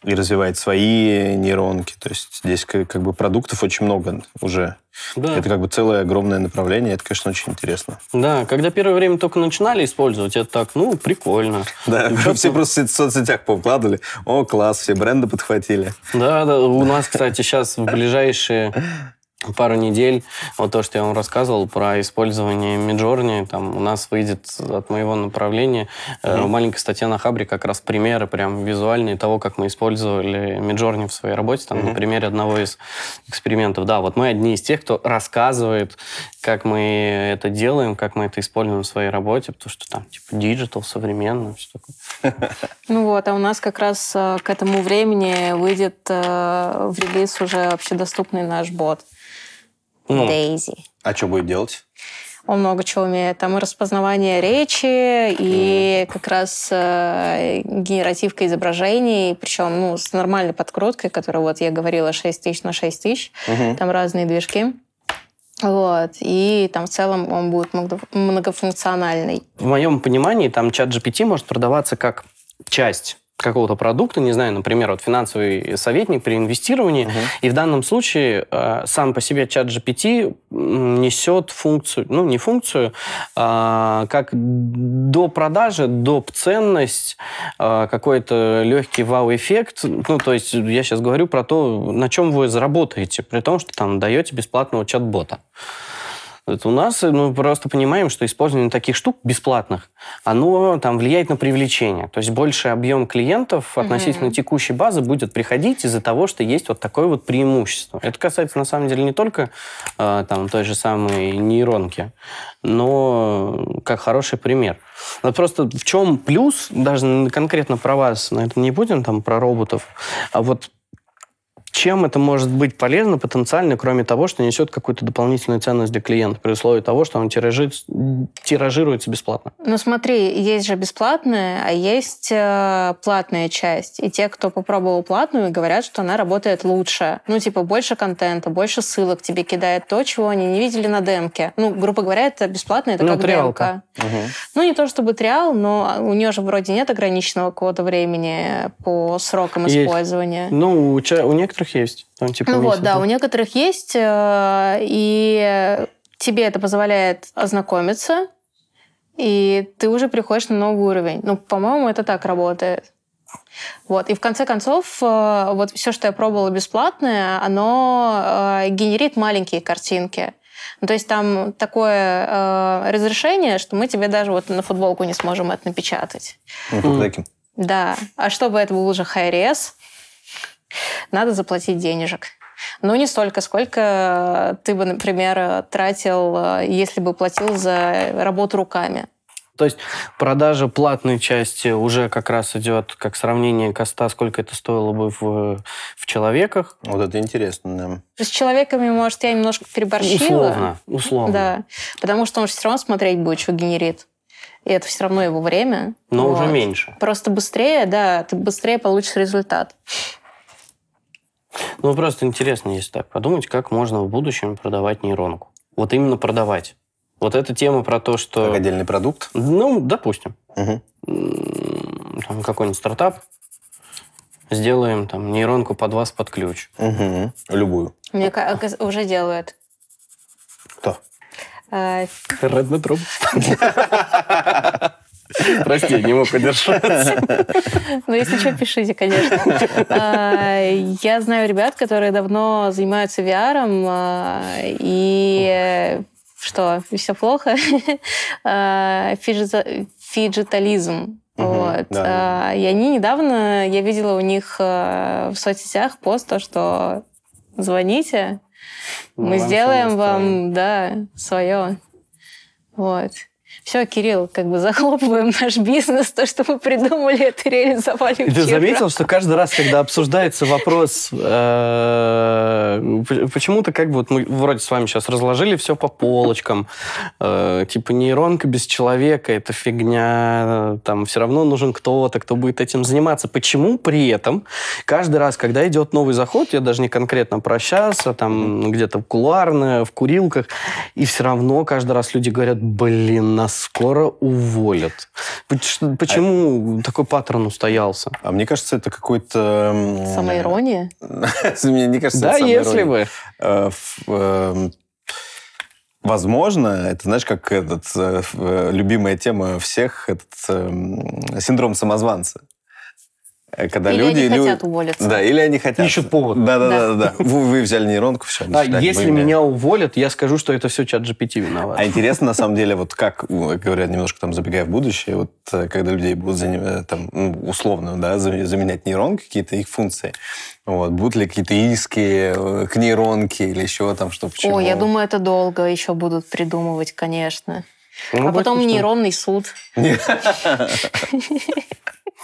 Speaker 3: и развивает свои нейронки. То есть здесь как, как бы продуктов очень много уже.
Speaker 2: Да.
Speaker 3: Это как бы целое огромное направление. Это, конечно, очень интересно.
Speaker 2: да, когда первое время только начинали использовать, это так, ну, прикольно.
Speaker 3: Да,
Speaker 2: И
Speaker 3: все просто в соцсетях повкладывали. О, класс, все бренды подхватили.
Speaker 2: Да, да, у нас, кстати, сейчас в ближайшие пару недель, вот то, что я вам рассказывал про использование Midjourney, там у нас выйдет от моего направления mm-hmm. маленькая статья на Хабре, как раз примеры прям визуальные того, как мы использовали Midjourney в своей работе, там mm-hmm. на примере одного из экспериментов. Да, вот мы одни из тех, кто рассказывает, как мы это делаем, как мы это используем в своей работе, потому что там типа digital, современно, все такое.
Speaker 1: Ну вот, а у нас как раз э, к этому времени выйдет э, в релиз уже общедоступный наш бот.
Speaker 3: Ну, Дейзи. А что будет делать?
Speaker 1: Он много чего умеет. Там и распознавание речи, и mm. как раз э, генеративка изображений, причем ну, с нормальной подкруткой, которая, вот я говорила, 6 тысяч на 6 тысяч. Mm-hmm. Там разные движки. Вот. И там в целом он будет многофункциональный.
Speaker 2: В моем понимании там чат GPT может продаваться как часть какого-то продукта, не знаю, например, вот финансовый советник при инвестировании, uh-huh. и в данном случае э, сам по себе чат GPT несет функцию, ну, не функцию, э, как до продажи, доп. ценность, э, какой-то легкий вау-эффект. Ну, то есть я сейчас говорю про то, на чем вы заработаете, при том, что там даете бесплатного чат-бота. Это у нас мы ну, просто понимаем, что использование таких штук бесплатных, оно там влияет на привлечение. То есть больше объем клиентов относительно mm-hmm. текущей базы будет приходить из-за того, что есть вот такое вот преимущество. Это касается на самом деле не только э, там той же самой нейронки, но как хороший пример. Но просто в чем плюс, даже конкретно про вас, на этом не будем, там про роботов, а вот чем это может быть полезно потенциально, кроме того, что несет какую-то дополнительную ценность для клиента, при условии того, что он тиражирует, тиражируется бесплатно?
Speaker 1: Ну смотри, есть же бесплатная, а есть э, платная часть. И те, кто попробовал платную, говорят, что она работает лучше. Ну типа больше контента, больше ссылок тебе кидает то, чего они не видели на демке. Ну, грубо говоря, это бесплатно, это ну, как триалка. демка. Угу. Ну не то чтобы триал, но у нее же вроде нет ограниченного какого-то времени по срокам есть. использования.
Speaker 2: Ну, у, у некоторых некоторых есть.
Speaker 1: Там, типа, ну вот, да, у некоторых есть, э, и тебе это позволяет ознакомиться, и ты уже приходишь на новый уровень. Ну, по-моему, это так работает. Вот. И в конце концов, э, вот все, что я пробовала бесплатное, оно э, генерит маленькие картинки. Ну, то есть там такое э, разрешение, что мы тебе даже вот на футболку не сможем это напечатать.
Speaker 3: Mm-hmm.
Speaker 1: Да. А чтобы это был уже high-res, надо заплатить денежек. Но не столько, сколько ты бы, например, тратил, если бы платил за работу руками.
Speaker 2: То есть продажа платной части уже как раз идет как сравнение коста, сколько это стоило бы в, в человеках.
Speaker 3: Вот это интересно,
Speaker 1: да. С человеками, может, я немножко переборщила.
Speaker 2: Условно, условно.
Speaker 1: Да, потому что он же все равно смотреть будет, что генерит. И это все равно его время.
Speaker 2: Но вот. уже меньше.
Speaker 1: Просто быстрее, да, ты быстрее получишь результат.
Speaker 2: Ну, просто интересно, если так подумать, как можно в будущем продавать нейронку. Вот именно продавать. Вот эта тема про то, что...
Speaker 3: Как отдельный продукт?
Speaker 2: Ну, допустим. Угу. Там какой-нибудь стартап. Сделаем там нейронку под вас под ключ.
Speaker 3: Угу. Любую.
Speaker 1: Мне кажется, уже делают.
Speaker 3: Кто?
Speaker 2: Red Metro. Прости, не мог удержаться.
Speaker 1: Ну, если что, пишите, конечно. А, я знаю ребят, которые давно занимаются VR, а, и что, все плохо? А, фиджитализм. Вот. Да. И они недавно, я видела у них в соцсетях пост, то, что звоните, мы, мы сделаем вам, да, свое. Вот. Все, Кирилл, как бы захлопываем наш бизнес, то, что мы придумали, это реализовали
Speaker 2: И ты заметил, что каждый раз, когда обсуждается вопрос, э, почему-то как бы вот мы вроде с вами сейчас разложили все по полочкам, э, типа нейронка без человека, это фигня, там все равно нужен кто-то, кто будет этим заниматься. Почему при этом каждый раз, когда идет новый заход, я даже не конкретно прощаться, там где-то кулуарно, в курилках, и все равно каждый раз люди говорят, блин, нас скоро уволят. Почему а... такой паттерн устоялся?
Speaker 3: А мне кажется, это какой-то...
Speaker 1: Самоирония?
Speaker 3: Мне не кажется,
Speaker 2: Да, если бы.
Speaker 3: Э, эм, возможно, это, знаешь, как этот, э, э, любимая тема всех, этот эм, синдром самозванца. Э, Когда
Speaker 1: Или
Speaker 3: люди...
Speaker 1: они
Speaker 3: лю-
Speaker 1: хотят уволиться.
Speaker 3: Да, или они хотят.
Speaker 2: Ищут повод.
Speaker 3: Да, да, да, да. Вы, вы взяли нейронку, все.
Speaker 2: А если меня уволят, я скажу, что это все чат GPT виноват.
Speaker 3: А интересно, на самом деле, вот как, ну, говорят, немножко там забегая в будущее, вот э, когда людей будут заним- э, там, ну, условно, да, за- заменять нейронки, какие-то их функции, вот, будут ли какие-то иски к нейронке или еще там, что почему?
Speaker 1: О, я думаю, это долго еще будут придумывать, конечно.
Speaker 2: Ну,
Speaker 1: а потом нейронный суд.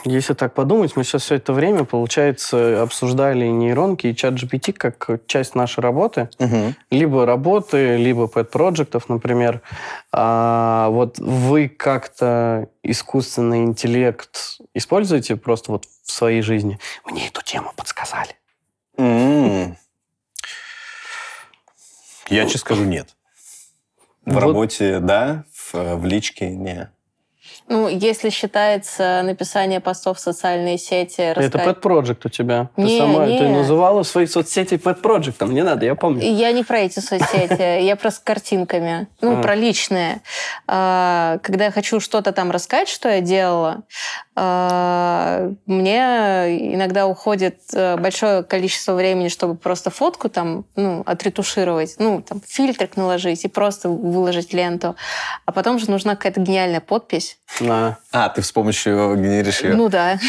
Speaker 2: Если так подумать, мы сейчас все это время, получается, обсуждали нейронки и чат GPT как часть нашей работы.
Speaker 3: Мгм.
Speaker 2: Либо работы, либо pet-проектов, например. А вот вы как-то искусственный интеллект используете просто вот в своей жизни? Мне эту тему подсказали.
Speaker 3: М. Я честно скажу, нет. В
Speaker 2: Вот.
Speaker 3: работе да, в, в личке не.
Speaker 1: Ну, если считается написание постов в социальные сети,
Speaker 2: Это
Speaker 1: рассказать-
Speaker 2: pet-проект у тебя. Ты
Speaker 1: Не,
Speaker 2: сама ты
Speaker 1: не.
Speaker 2: называла свои соцсети pet-проектом. Не надо, я помню.
Speaker 1: Я не про эти соцсети, я про с картинками, ну,
Speaker 2: А.
Speaker 1: про личные. А, Когда я хочу что-то там рассказать, что я делала, а, мне иногда уходит э, большое количество времени, чтобы просто фотку там, ну, отретушировать, ну, там, фильтрик наложить и просто выложить ленту. А потом же нужна какая-то гениальная подпись.
Speaker 2: А.
Speaker 3: А, ты с помощью генеришь ее?
Speaker 1: Ну да.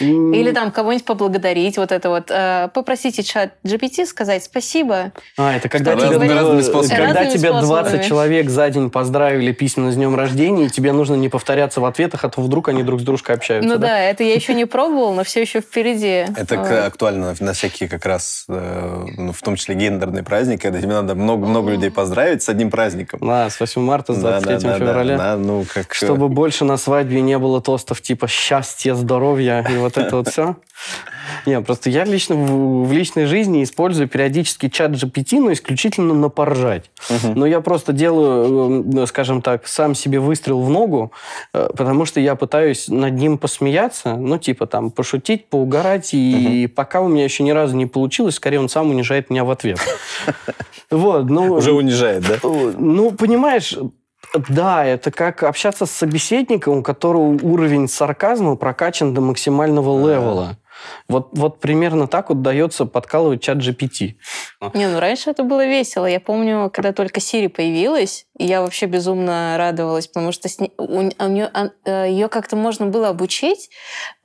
Speaker 1: Или там кого-нибудь поблагодарить, вот это вот. э, Попросите чат GPT сказать спасибо.
Speaker 2: А, это когда
Speaker 3: Разными-
Speaker 2: тебя,
Speaker 3: разными способами.
Speaker 2: когда
Speaker 1: Разными
Speaker 2: тебя 20
Speaker 1: способами.
Speaker 2: человек за день поздравили письменно с днем рождения, и тебе нужно не повторяться в ответах, а то вдруг они друг с дружкой общаются.
Speaker 1: Ну
Speaker 2: да?
Speaker 1: да, это я еще не пробовала, но все еще впереди.
Speaker 3: Это актуально на всякие как раз, э, ну, в том числе гендерные праздники, когда тебе надо много-много людей поздравить с одним праздником.
Speaker 2: Да, с 8 марта, с
Speaker 3: Да,
Speaker 2: 23
Speaker 3: да, да,
Speaker 2: февраля.
Speaker 3: да, да, ну, как... э,
Speaker 2: Чтобы больше на свадьбе не было тостов типа счастья, здоровья и вот это вот все. Не, просто я лично в, в личной жизни использую периодически чат GPT, но исключительно на поржать.
Speaker 3: Мгм.
Speaker 2: Но я просто делаю, э, скажем так, сам себе выстрел в ногу, э, потому что я пытаюсь над ним посмеяться, ну, типа там, пошутить, поугарать, и пока у меня еще ни разу не получилось, скорее он сам унижает меня в ответ. Вот, ну...
Speaker 3: Уже унижает, да?
Speaker 2: Ну, понимаешь, да, это как общаться с собеседником, у которого уровень сарказма прокачан до максимального левела. Вот, вот примерно так вот дается подкалывать чат GPT.
Speaker 1: Не, ну раньше это было весело. Я помню, когда только Сири появилась, я вообще безумно радовалась, потому что с ней- у, нее, ее как-то можно было обучить.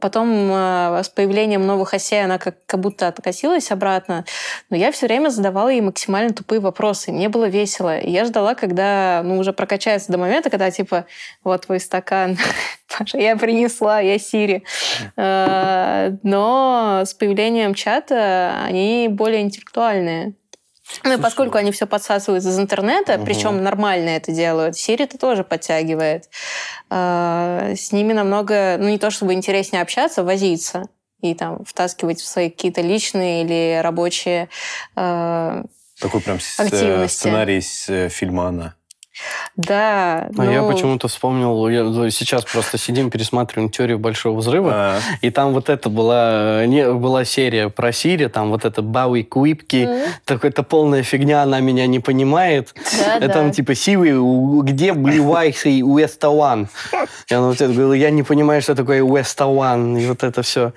Speaker 1: Потом э, с появлением новых осей она как, как будто откосилась обратно. Но я все время задавала ей максимально тупые вопросы. Мне было весело. И я ждала, когда ну, уже прокачается до момента, когда типа вот твой стакан, Паша, я принесла, я Сири. Э, Но с появлением чата они более интеллектуальные. Ну и поскольку они все подсасывают из интернета,
Speaker 3: Мгм.
Speaker 1: причем нормально это делают, Siri это тоже подтягивает. Э, С ними намного, ну не то чтобы интереснее общаться, возиться и там втаскивать в свои какие-то личные или рабочие э,
Speaker 3: Такой прям э,
Speaker 1: Активности.
Speaker 3: сценарий с э, фильма «Она».
Speaker 1: Да.
Speaker 2: А я
Speaker 1: ну,
Speaker 2: почему-то вспомнил, я сейчас просто сидим, пересматриваем теорию большого взрыва,
Speaker 3: А,
Speaker 2: и там вот это была, не, была серия про Сири, там вот это Бауи Куипки,
Speaker 1: Мгм.
Speaker 2: так это полная фигня, она меня не понимает.
Speaker 1: Да,
Speaker 2: И
Speaker 1: да.
Speaker 2: там типа Сиви, у- где ближайший Уэста One? И она вот это говорила, я не понимаю, что такое Уэста One, и вот это все.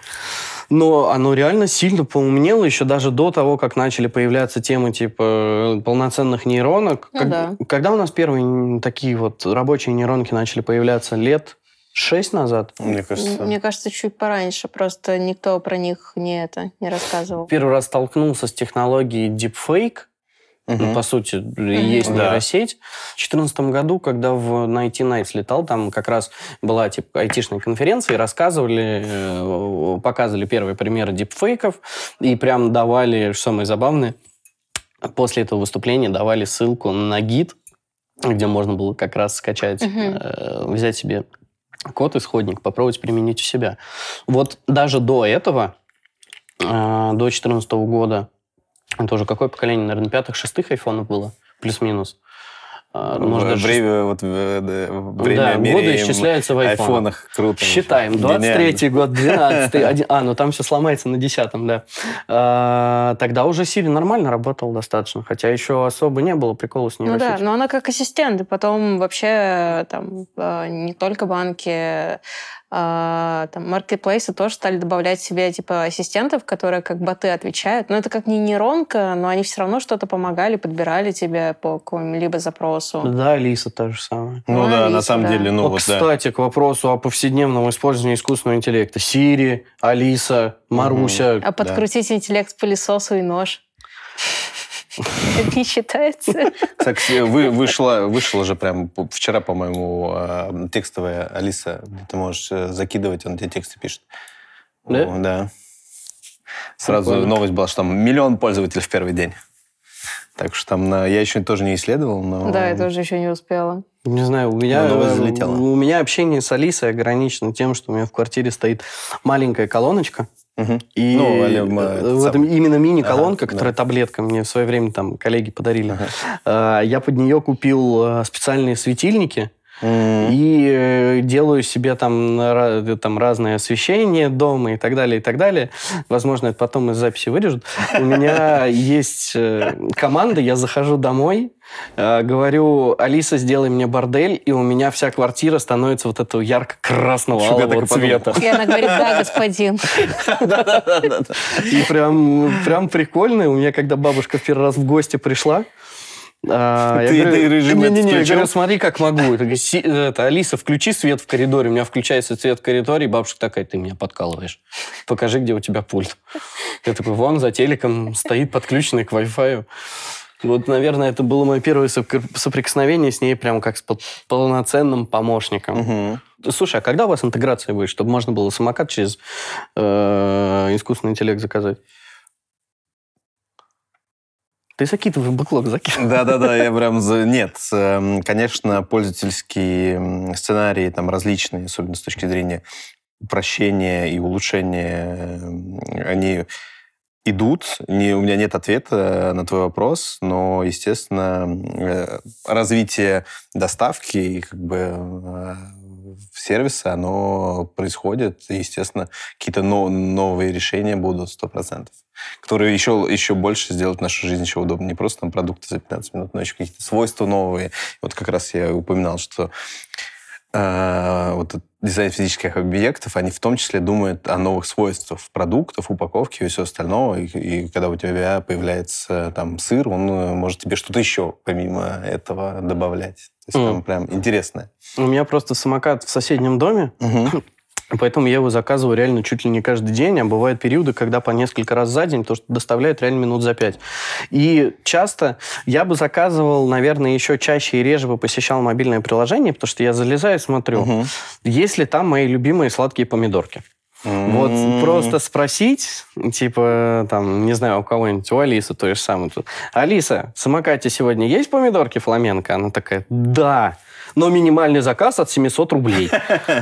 Speaker 2: Но оно реально сильно поумнело еще даже до того, как начали появляться темы типа полноценных нейронок.
Speaker 1: Ну
Speaker 2: Как-
Speaker 1: да.
Speaker 2: Когда у нас первые такие вот рабочие нейронки начали появляться? Лет шесть назад?
Speaker 3: мне кажется...
Speaker 1: Мне кажется, чуть пораньше. Просто никто про них не это не рассказывал.
Speaker 2: Первый раз столкнулся с технологией Deepfake,
Speaker 3: Мгм.
Speaker 2: Ну, по сути, есть
Speaker 3: Да.
Speaker 2: нейросеть. В 2014 году, когда в IT Nights летал, там как раз была типа айтишная конференция, и рассказывали, э, показывали первые примеры дипфейков, и прям давали, что самое забавное, после этого выступления давали ссылку на гид, где можно было как раз скачать, э, взять себе код, исходник, попробовать применить у себя. Вот даже до этого, э, до 2014 года, это уже какое поколение, наверное, пятых, шестых айфонов было, плюс-минус. А, Может, даже
Speaker 3: время, вот, э, да, время
Speaker 2: да, годы исчисляются в
Speaker 3: в
Speaker 2: айфонах.
Speaker 3: айфонах. Круто.
Speaker 2: Считаем.
Speaker 3: Гениально.
Speaker 2: 23-й год, 12-й. один- А, ну там все сломается на 10-м, да. А, Тогда уже Siri нормально работал достаточно, хотя еще особо не было прикола с
Speaker 1: Ну да, но она как ассистент, и потом вообще там э, не только банки, а, там, маркетплейсы тоже стали добавлять себе типа ассистентов, которые как боты отвечают. Но это как не нейронка, но они все равно что-то помогали, подбирали тебе по какому-либо запросу.
Speaker 2: Да, Алиса та же самая.
Speaker 3: Ну,
Speaker 1: Ну,
Speaker 3: да,
Speaker 1: Алиса,
Speaker 3: на самом
Speaker 1: да.
Speaker 3: деле, ну
Speaker 2: Ну,
Speaker 3: вот да.
Speaker 2: кстати, к вопросу о повседневном использовании искусственного интеллекта. Сири, Алиса, Маруся.
Speaker 1: А подкрутить интеллект к пылесосу и нож. Не считается.
Speaker 3: Кстати, вы, вышла, вышла же прям вчера, по-моему, э, текстовая Алиса, ты можешь э, закидывать, он тебе тексты пишет.
Speaker 2: Да?
Speaker 3: О, да. Сразу
Speaker 2: Прикольно.
Speaker 3: новость была, что там миллион пользователей в первый день. Так что там на- я еще тоже не исследовал, но...
Speaker 1: Да, я тоже еще не успела.
Speaker 2: Не знаю, у меня,
Speaker 3: новость залетела.
Speaker 2: у меня общение с Алисой ограничено тем, что у меня в квартире стоит маленькая колоночка. И
Speaker 3: Ну, а, м,
Speaker 2: э, в этом именно мини-колонка,
Speaker 3: Ага,
Speaker 2: которая
Speaker 3: да.
Speaker 2: таблетка, мне в свое время там коллеги подарили.
Speaker 3: Ага.
Speaker 2: А, Я под нее купил э, специальные светильники И э, делаю себе там, там разное освещение дома и так далее, и так далее. Возможно, это потом из записи вырежут. У меня есть э, команда, я захожу домой, э, говорю, Алиса, сделай мне бордель, и у меня вся квартира становится вот этого ярко-красного алого цвета.
Speaker 1: И она говорит, да, господин.
Speaker 2: И прям, прям прикольно. У меня, когда бабушка в первый раз в гости пришла, а, я
Speaker 3: Ты-
Speaker 2: говорю,
Speaker 3: ты режим этот
Speaker 2: не-не-не, я
Speaker 3: включил?
Speaker 2: говорю, смотри, как могу. Я говорю, «Си- это, Алиса, включи свет в коридоре. У меня включается свет в коридоре, и бабушка такая, ты меня подкалываешь. Покажи, где у тебя пульт. Я такой, вон за телеком стоит подключенный к Wi-Fi. Вот, наверное, это было мое первое сопр- соприкосновение с ней прям как с пол- полноценным помощником.
Speaker 3: Мгм.
Speaker 2: Слушай, а когда у вас интеграция будет, чтобы можно было самокат через э, искусственный интеллект заказать? Ты закидывай бэклог, закидывай.
Speaker 3: Да-да-да, я прям... за- Нет, эм, конечно, пользовательские сценарии там различные, особенно с точки зрения упрощения и улучшения, эм, они идут. Не, у меня нет ответа на твой вопрос, но, естественно, э, развитие доставки и как бы э, сервиса, оно происходит. И, естественно, какие-то но- новые решения будут 100%, которые еще, еще больше сделают нашу жизнь еще удобнее. Не просто там продукты за 15 минут, но еще какие-то свойства новые. Вот как раз я упоминал, что э, вот дизайн физических объектов, они в том числе думают о новых свойствах продуктов, упаковки и все остального. И, и когда у тебя появляется там сыр, он э, может тебе что-то еще помимо этого добавлять. То есть
Speaker 2: Мгм.
Speaker 3: там прям интересно.
Speaker 2: У меня просто самокат в соседнем доме, поэтому я его заказываю реально чуть ли не каждый день, а бывают периоды, когда по несколько раз за день, то что доставляют реально минут за пять. И часто я бы заказывал, наверное, еще чаще и реже бы посещал мобильное приложение, потому что я залезаю и смотрю,
Speaker 3: Мгм.
Speaker 2: есть ли там мои любимые сладкие помидорки. Вот
Speaker 3: М.
Speaker 2: просто спросить, типа, там, не знаю, у кого-нибудь, у Алисы то же самое. Алиса, в самокате сегодня есть помидорки фламенко? Она такая, да, но минимальный заказ от 700 рублей.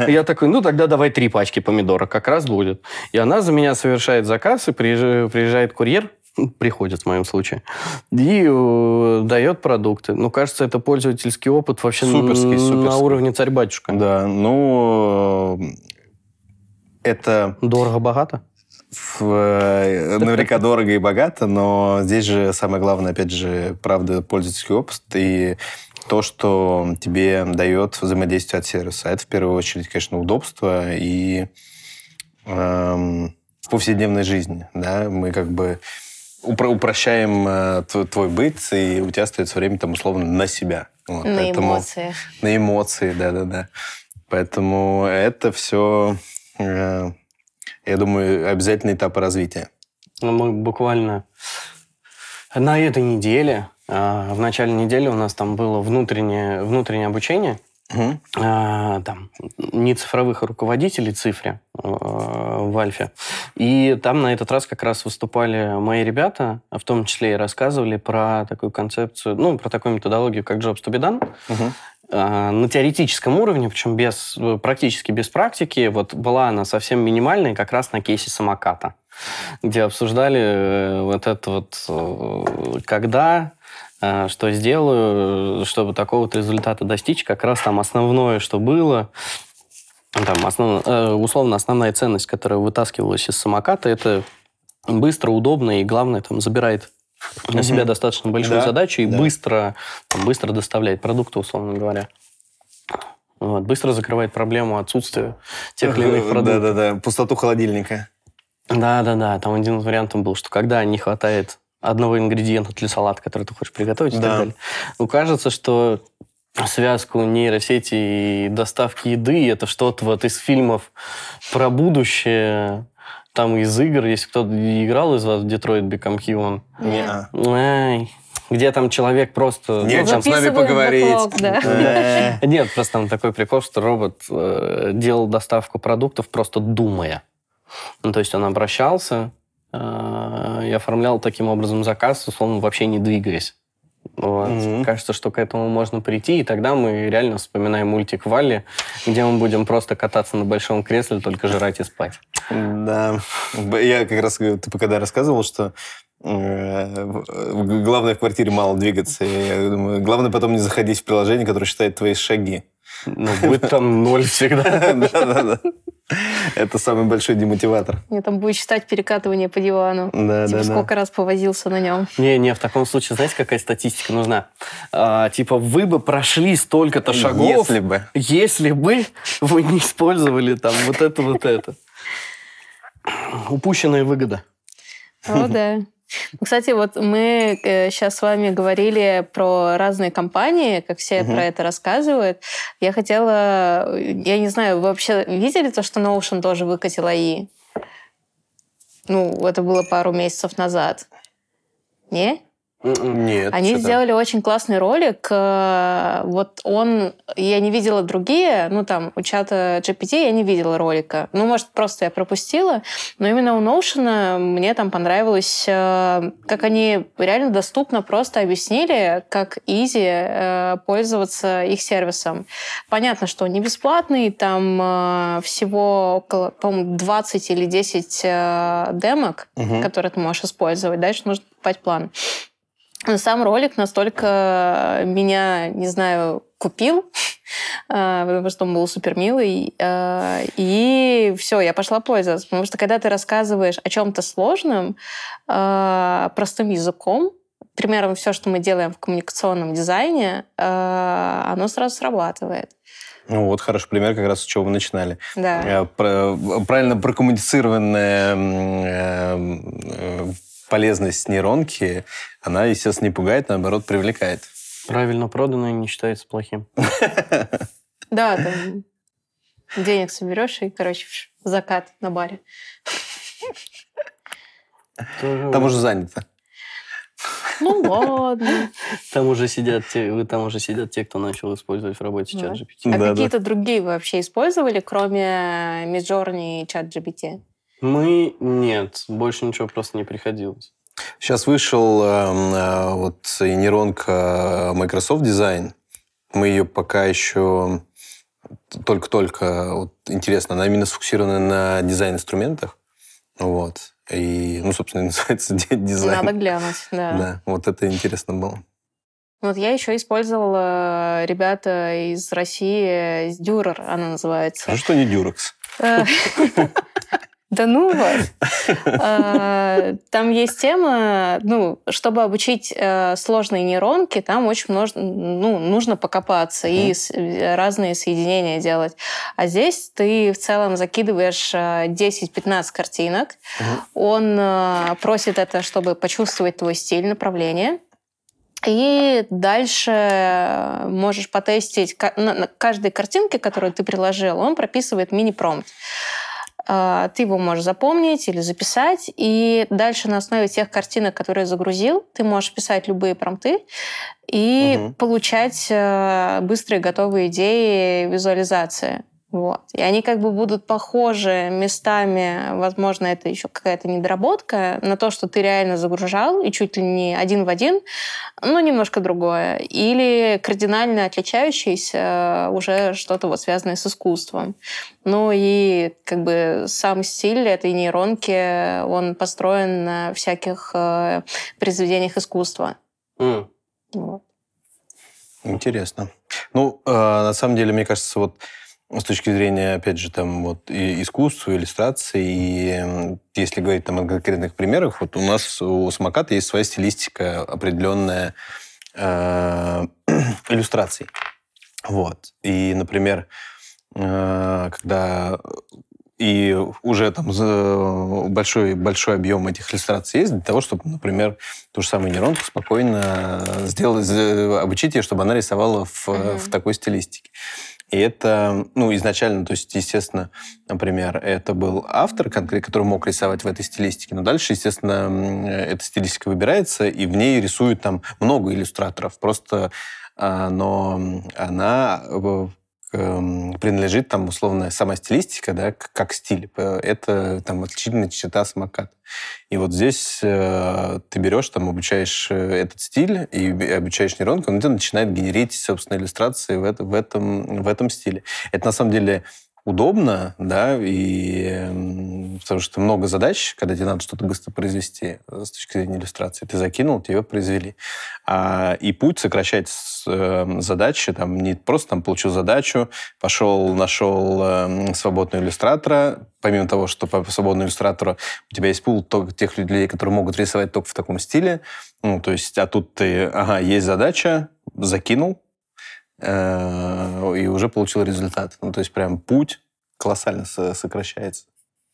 Speaker 2: Я такой, ну тогда давай три пачки помидорок, как раз будет. И она за меня совершает заказ, и приезж- приезжает курьер, приходит в моем случае, и э, дает продукты. Ну, кажется, это пользовательский опыт вообще
Speaker 3: Суперский,
Speaker 2: н- на
Speaker 3: суперский.
Speaker 2: уровне царь-батюшка.
Speaker 3: Да, ну, э, это
Speaker 2: Дорого-богато?
Speaker 3: в- э, наверняка дорого и богато, но здесь же самое главное, опять же, правда, пользовательский опыт и то, что тебе дает взаимодействие от сервиса. Это в первую очередь, конечно, удобство и эм, в повседневной жизни. Да? Мы как бы упро- упрощаем э, тв- твой быт, и у тебя остается время там условно на себя. Вот,
Speaker 1: На
Speaker 3: поэтому-
Speaker 1: эмоции.
Speaker 3: на эмоции, да-да-да. Поэтому это все, я думаю, обязательный этап развития.
Speaker 2: Ну, мы буквально на этой неделе, в начале недели у нас там было внутреннее, внутреннее обучение, а, там, не цифровых руководителей цифре а, в Альфе. И там на этот раз как раз выступали мои ребята, а в том числе и рассказывали про такую концепцию, ну, про такую методологию, как Jobs to be done, а, на теоретическом уровне, причем без, э, практически без практики. Вот была она совсем минимальной, как раз на кейсе самоката, где обсуждали э, вот это вот, э, когда, э, что сделаю, чтобы такого вот результата достичь. Как раз там основное, что было, там основ- э, условно основная ценность, которая вытаскивалась из самоката, это быстро, удобно и, главное, там забирает на себя достаточно большую
Speaker 3: Да,
Speaker 2: задачу и
Speaker 3: да.
Speaker 2: быстро, там, быстро доставляет продукты, условно говоря. Вот, быстро закрывает проблему отсутствия тех или иных продуктов.
Speaker 3: Да-да-да, пустоту холодильника.
Speaker 2: Да-да-да, там один из вариантов был, что когда не хватает одного ингредиента для салата, который ты хочешь приготовить и
Speaker 3: Да.
Speaker 2: так далее. Ну, кажется, что связку нейросети и доставки еды это что-то вот из фильмов про будущее, там из игр, если кто-то играл из вас в Detroit Become Human,
Speaker 3: Не-а.
Speaker 2: Ай, где там человек просто...
Speaker 3: Не о
Speaker 2: ну,
Speaker 3: чем с нами поговорить.
Speaker 1: бэклог, да.
Speaker 3: Да.
Speaker 2: Нет, просто там такой прикол, что робот э, делал доставку продуктов просто думая. Ну, то есть он обращался э, и оформлял таким образом заказ, условно, вообще не двигаясь. Вот.
Speaker 3: Мгм.
Speaker 2: Кажется, что к этому можно прийти, и тогда мы реально вспоминаем мультик Валли, где мы будем просто кататься на большом кресле, только жрать и спать.
Speaker 3: Да. Я как раз, ты когда рассказывал, что э, в- главное квартире мало двигаться. Я думаю, главное потом не заходить в приложение, которое считает твои шаги.
Speaker 2: Ну, будет там ноль всегда.
Speaker 3: Да-да-да. Это самый большой демотиватор.
Speaker 1: Мне там будет считать перекатывание по дивану.
Speaker 3: Да,
Speaker 1: Типа,
Speaker 3: да, да.
Speaker 1: сколько раз повозился на нем.
Speaker 2: Не-не, в таком случае, знаете, какая статистика нужна? А, типа, вы бы прошли столько-то шагов,
Speaker 3: Если бы.
Speaker 2: если бы вы не использовали там вот это, вот это. Упущенная выгода.
Speaker 1: О, да. Ну, Кстати, вот мы сейчас с вами говорили про разные компании, как все
Speaker 3: Мгм.
Speaker 1: про это рассказывают. Я хотела, э, я не знаю, вы вообще видели то, что Notion тоже выкатил АИ? Ну, это было пару месяцев назад. Не?
Speaker 2: М-м.
Speaker 3: Нет.
Speaker 1: Они сделали очень классный ролик. э, Вот он... Я не видела другие. Ну, там, у чата GPT я не видела ролика. Ну, может, просто я пропустила. Но именно у Notion мне там понравилось, э, как они реально доступно просто объяснили, как изи э, пользоваться их сервисом. Понятно, что он не бесплатный. Там всего около, по-моему, 20 или 10 э, демок,
Speaker 3: Мгм.
Speaker 1: которые ты можешь использовать. Дальше нужно покупать план. Но Сам ролик настолько меня, не знаю, купил, а, потому что он был супер милый. а, И все, я пошла пользоваться. Потому что когда ты рассказываешь о чем-то сложном а, простым языком, примером все, что мы делаем в коммуникационном дизайне, оно сразу срабатывает.
Speaker 3: Ну, вот хороший пример как раз с чего вы начинали.
Speaker 1: Да.
Speaker 3: Э, Правильно прокоммуницированная э, э, полезность нейронки, она, естественно, не пугает, наоборот, привлекает.
Speaker 2: Правильно проданное не считается плохим.
Speaker 1: Да, там денег соберешь и, короче, закат на баре.
Speaker 3: Там уже занято.
Speaker 1: Ну ладно.
Speaker 2: Там уже сидят те, вы там уже сидят те, кто начал использовать в работе чат GPT.
Speaker 1: А какие-то другие вы вообще использовали, кроме Midjourney и ChatGPT?
Speaker 2: Мы нет, больше ничего просто не приходилось.
Speaker 3: Сейчас вышел эм, э, вот нейронка Microsoft Design. Мы ее пока еще только-только, вот, интересно, она именно сфокусирована на дизайн-инструментах. Вот. И, ну, собственно, называется ди- дизайн.
Speaker 1: Надо глянуть, да.
Speaker 3: Да, вот это интересно было.
Speaker 1: Вот я еще использовала ребята из России, из Дюрер она называется.
Speaker 3: Хорошо, что не Дюрекс.
Speaker 1: Э, Да ну вас. Э, Там есть тема, ну, чтобы обучить э, сложные нейронки, там очень множ- ну, нужно покопаться и э, разные соединения делать. А здесь ты в целом закидываешь э, 10-15 картинок,
Speaker 3: Мгм.
Speaker 1: он э, просит это, чтобы почувствовать твой стиль, направление. И дальше э, можешь потестить на каждой картинке, которую ты приложил, он прописывает мини-промпт. А, Ты его можешь запомнить или записать, и дальше на основе тех картинок, которые загрузил, ты можешь писать любые промпты и
Speaker 3: Мгм.
Speaker 1: получать э, быстрые готовые идеи визуализации. Вот. И они как бы будут похожи местами, возможно, это еще какая-то недоработка, на то, что ты реально загружал, и чуть ли не один в один, но немножко другое. Или кардинально отличающееся э, уже что-то вот связанное с искусством. Ну и как бы сам стиль этой нейронки, он построен на всяких э, произведениях искусства.
Speaker 2: М.
Speaker 1: Вот.
Speaker 3: Интересно. Ну, э, на самом деле, мне кажется, вот с точки зрения, опять же, там вот и искусства, иллюстрации, и если говорить там о конкретных примерах, вот у нас у самоката есть своя стилистика определенная э, иллюстраций. Вот. И, например, э, когда и уже там большой, большой объем этих иллюстраций есть для того, чтобы, например, ту же самую нейронку спокойно сделать, обучить ее, чтобы она рисовала в, mm-hmm. в такой стилистике. И это, ну, изначально, то есть, естественно, например, это был автор, который мог рисовать в этой стилистике, но дальше, естественно, эта стилистика выбирается, и в ней рисуют там много иллюстраторов. Просто а, но она э, принадлежит там условно сама стилистика, да, как стиль. Это там отличительная черта самоката. И вот здесь э, ты берешь, там обучаешь э, этот стиль и обучаешь нейронку, он начинает генерить, собственно, иллюстрации в, это, в, этом, в этом стиле. Это на самом деле удобно, да, и потому что много задач, когда тебе надо что-то быстро произвести э, с точки зрения иллюстрации, ты закинул, тебе произвели. А, и путь сокращать с, э, задачи, там, не просто там получил задачу, пошел, нашел э, свободного иллюстратора, помимо того, что по свободному иллюстратору у тебя есть пул тех людей, которые могут рисовать только в таком стиле, ну, то есть, а тут ты, ага, есть задача, закинул, и уже получил результат. Ну, то есть прям путь колоссально сокращается.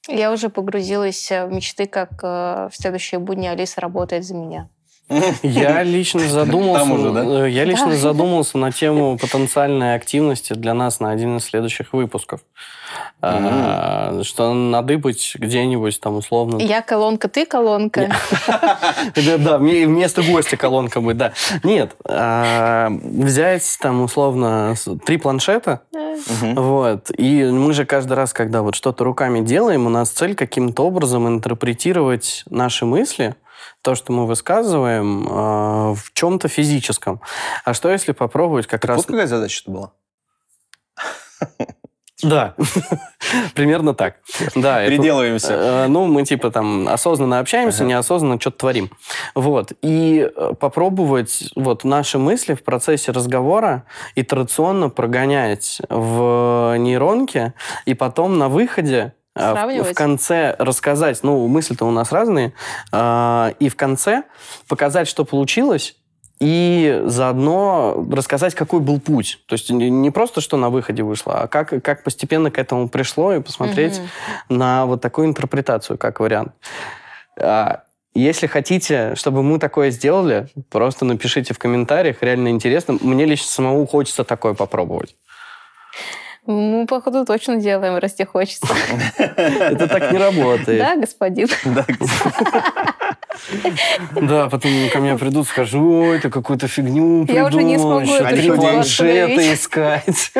Speaker 1: Я уже погрузилась в мечты, как э, в следующие будни Алиса работает за меня.
Speaker 2: Я лично задумался, уже, да? Э, я лично да. задумался на тему потенциальной активности для нас на один из следующих выпусков. Mm-hmm. Что надыбать где-нибудь там условно.
Speaker 1: Я колонка, ты колонка.
Speaker 2: Да, вместо гостя колонка будет, да. Нет, а, взять там условно три планшета, вот, и мы же каждый раз, когда вот что-то руками делаем, у нас цель каким-то образом интерпретировать наши мысли, то, что мы высказываем, э, в чем-то физическом. А что если попробовать как так раз... Вот
Speaker 3: какая задача-то была?
Speaker 2: Да, примерно так. Да,
Speaker 3: Переделываемся. Это,
Speaker 2: э, ну, мы типа там осознанно общаемся, ага. неосознанно что-то творим. Вот. И э, попробовать вот наши мысли в процессе разговора итерационно прогонять в нейронке, и потом на выходе Сравнивать. в конце рассказать, ну, мысли-то у нас разные, а, и в конце показать, что получилось, и заодно рассказать, какой был путь. То есть не просто, что на выходе вышло, а как, как постепенно к этому пришло, и посмотреть угу. на вот такую интерпретацию, как вариант. А, если хотите, чтобы мы такое сделали, просто напишите в комментариях, реально интересно. Мне лично самому хочется такое попробовать.
Speaker 1: Мы, походу, точно делаем, раз тебе хочется.
Speaker 2: Это так не работает.
Speaker 1: Да, господин?
Speaker 2: Да, потом ко мне придут, скажу, ой, ты какую-то фигню
Speaker 1: придумал. Я уже не смогу это
Speaker 2: планшеты искать.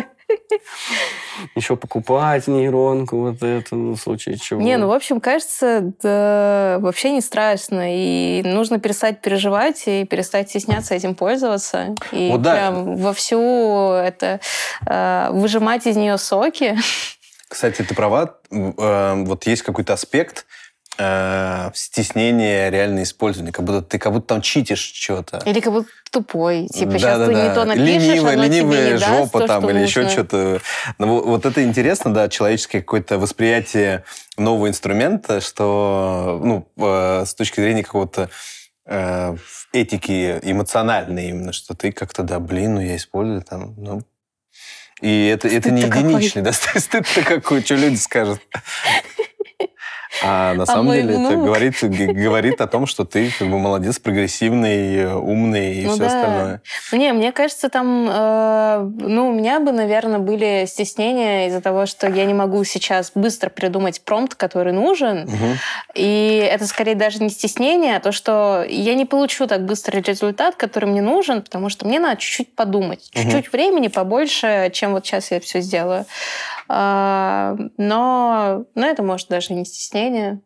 Speaker 2: Еще покупать нейронку, вот это, ну, в случае чего.
Speaker 1: Не, ну, в общем, кажется, да, вообще не страшно. И нужно перестать переживать и перестать стесняться этим пользоваться. И вот прям да. вовсю это э, выжимать из нее соки.
Speaker 3: Кстати, ты права. Э, вот есть какой-то аспект, э, стеснение реально использования, как будто ты как будто там читишь что-то.
Speaker 1: Или как будто тупой. Типа, да, сейчас да, ты да. не то напишешь, Ленивая, оно ленивая тебе не жопа
Speaker 3: даст там
Speaker 1: то,
Speaker 3: или
Speaker 1: нужно.
Speaker 3: еще что-то. Ну, вот это интересно, да, человеческое какое-то восприятие нового инструмента, что, ну, э, с точки зрения какого-то э, этики эмоциональной именно, что ты как-то, да, блин, ну я использую там, ну, и это, это не единичный, да, стыд-то какой, что люди скажут. А на а самом деле внук... это говорит, говорит о том, что ты как бы молодец, прогрессивный, умный и ну все да. остальное.
Speaker 1: Ну не, мне кажется, там, э, ну, у меня бы, наверное, были стеснения из-за того, что я не могу сейчас быстро придумать промпт, который нужен. Угу. И это скорее даже не стеснение, а то, что я не получу так быстро результат, который мне нужен, потому что мне надо чуть-чуть подумать. Угу. Чуть-чуть времени побольше, чем вот сейчас я все сделаю. А, но, но это может даже не стеснение.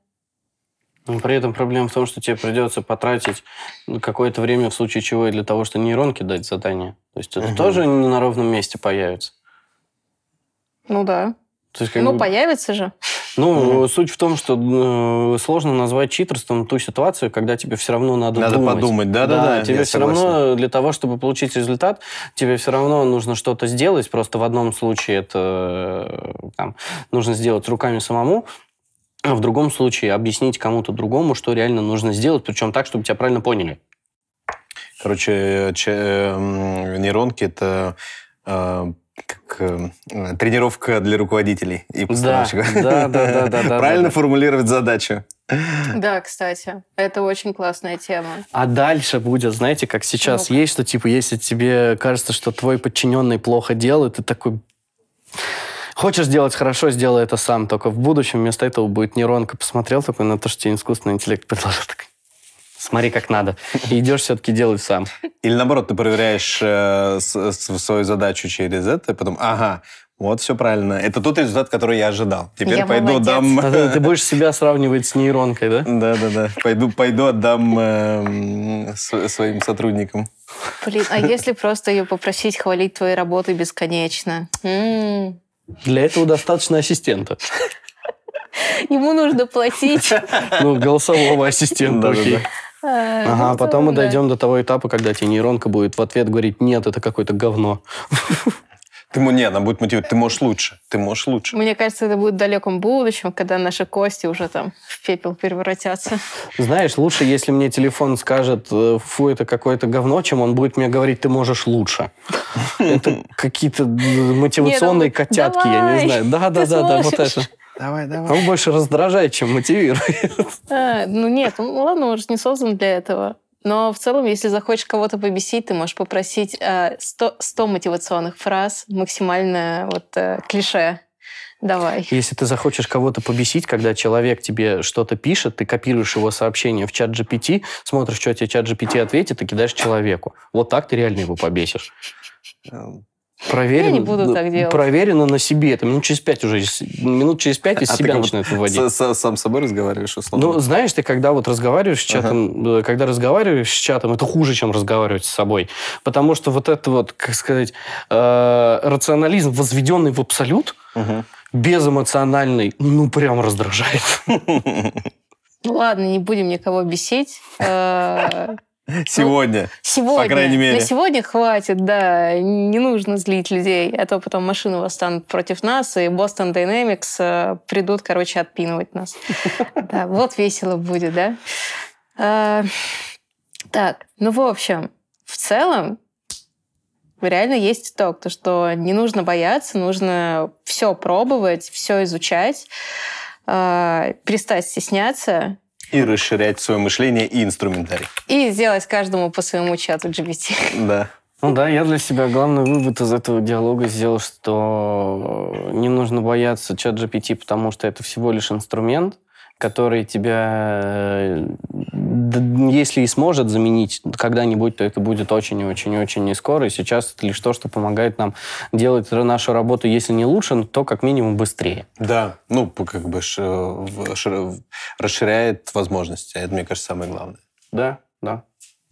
Speaker 2: Но при этом проблема в том, что тебе придется потратить какое-то время в случае чего и для того, чтобы нейронке дать задание. То есть это угу. тоже не на ровном месте появится.
Speaker 1: Ну да. То есть, как ну, бы... появится же.
Speaker 2: Ну, mm суть в том, что э, сложно назвать читерством ту ситуацию, когда тебе все равно надо,
Speaker 3: надо
Speaker 2: думать.
Speaker 3: подумать, да-да-да.
Speaker 2: Да, тебе все согласен. равно для того, чтобы получить результат, тебе все равно нужно что-то сделать. Просто в одном случае это э, там, нужно сделать руками самому, а в другом случае объяснить кому-то другому, что реально нужно сделать, причем так, чтобы тебя правильно поняли.
Speaker 3: Короче, че, нейронки это э, как э, тренировка для руководителей и постановщиков.
Speaker 2: Да, да, да, да, да,
Speaker 3: Правильно
Speaker 2: да.
Speaker 3: формулировать задачу.
Speaker 1: Да, кстати, это очень классная тема.
Speaker 2: А дальше будет, знаете, как сейчас есть, что типа, если тебе кажется, что твой подчиненный плохо делает, ты такой... Хочешь сделать хорошо, сделай это сам. Только в будущем вместо этого будет нейронка. Посмотрел такой на то, что тебе искусственный интеллект предложил. Так, Смотри, как надо. И идешь все-таки делать сам.
Speaker 3: Или наоборот, ты проверяешь э, с- с- свою задачу через это, и потом, ага, вот все правильно. Это тот результат, который я ожидал. Теперь
Speaker 1: Я
Speaker 3: пойду
Speaker 1: молодец.
Speaker 3: дам...
Speaker 2: А Ты, ты будешь себя сравнивать с нейронкой, да?
Speaker 3: Да-да-да. Пойду, пойду отдам с- своим сотрудникам.
Speaker 1: Блин, а если просто ее попросить хвалить твои работы бесконечно?
Speaker 2: Для этого достаточно ассистента.
Speaker 1: Ему нужно платить.
Speaker 2: Ну, голосового ассистента, окей.
Speaker 1: А,
Speaker 2: Ага,
Speaker 1: ну,
Speaker 2: потом мы
Speaker 1: да.
Speaker 2: дойдем до того этапа, когда тебе нейронка будет в ответ говорить, нет, это какое-то говно.
Speaker 3: Ты, не, она будет мотивировать. Ты можешь лучше. Ты можешь лучше.
Speaker 1: Мне кажется, это будет в далеком будущем, когда наши кости уже там в пепел превратятся.
Speaker 2: Знаешь, лучше, если мне телефон скажет, э, фу, это какое-то говно, чем он будет мне говорить, ты можешь лучше. Это какие-то э, мотивационные
Speaker 1: Нет, он-
Speaker 2: котятки, я не знаю. Да-да-да, вот это.
Speaker 3: Давай, давай.
Speaker 2: Он больше раздражает, чем мотивирует.
Speaker 1: А, ну нет, ну ладно, он же не создан для этого. Но в целом, если захочешь кого-то побесить, ты можешь попросить э, 100, 100 мотивационных фраз, максимально вот э, клише. Давай.
Speaker 2: Если ты захочешь кого-то побесить, когда человек тебе что-то пишет, ты копируешь его сообщение в чат GPT, смотришь, что тебе чат GPT ответит, и кидаешь человеку. Вот так ты реально его побесишь. Проверено,
Speaker 1: Я не буду так делать.
Speaker 2: Проверено на себе. Это минут через пять уже, минут через пять из
Speaker 3: А ты
Speaker 2: себя
Speaker 3: как
Speaker 2: начинает выводить.
Speaker 3: с- с- Сам с собой разговариваешь, условно?
Speaker 2: Ну, знаешь, ты когда вот разговариваешь с чатом, э, когда разговариваешь с чатом, это хуже, чем разговаривать с собой. Потому что вот это вот, как сказать, э, рационализм, возведенный в абсолют,
Speaker 3: Мгм.
Speaker 2: безэмоциональный, ну, прям раздражает.
Speaker 1: Ну ладно, не будем никого бесить.
Speaker 3: Сегодня.
Speaker 1: Сегодня.
Speaker 3: По крайней мере.
Speaker 1: На сегодня хватит, да. Не нужно злить людей, а то потом машины восстанут против нас, и Boston Dynamics э, придут, короче, отпинывать нас. Да, вот весело будет, да? Э, Так, ну, в общем, в целом, реально есть итог, то, что не нужно бояться, нужно все пробовать, все изучать, э, перестать стесняться,
Speaker 3: И расширять свое мышление и инструментарий.
Speaker 1: и сделать каждому по своему чату GPT.
Speaker 3: Да.
Speaker 2: Ну да, я для себя главный вывод из этого диалога сделал, что не нужно бояться чат GPT, потому что это всего лишь инструмент, который тебя, э, если и сможет заменить когда-нибудь, то это будет очень и очень и очень не скоро. И сейчас это лишь то, что помогает нам делать нашу работу, если не лучше, то как минимум быстрее.
Speaker 3: Да, ну, как бы в- шир- расширяет возможности. Это, мне кажется, самое главное.
Speaker 2: Да, да.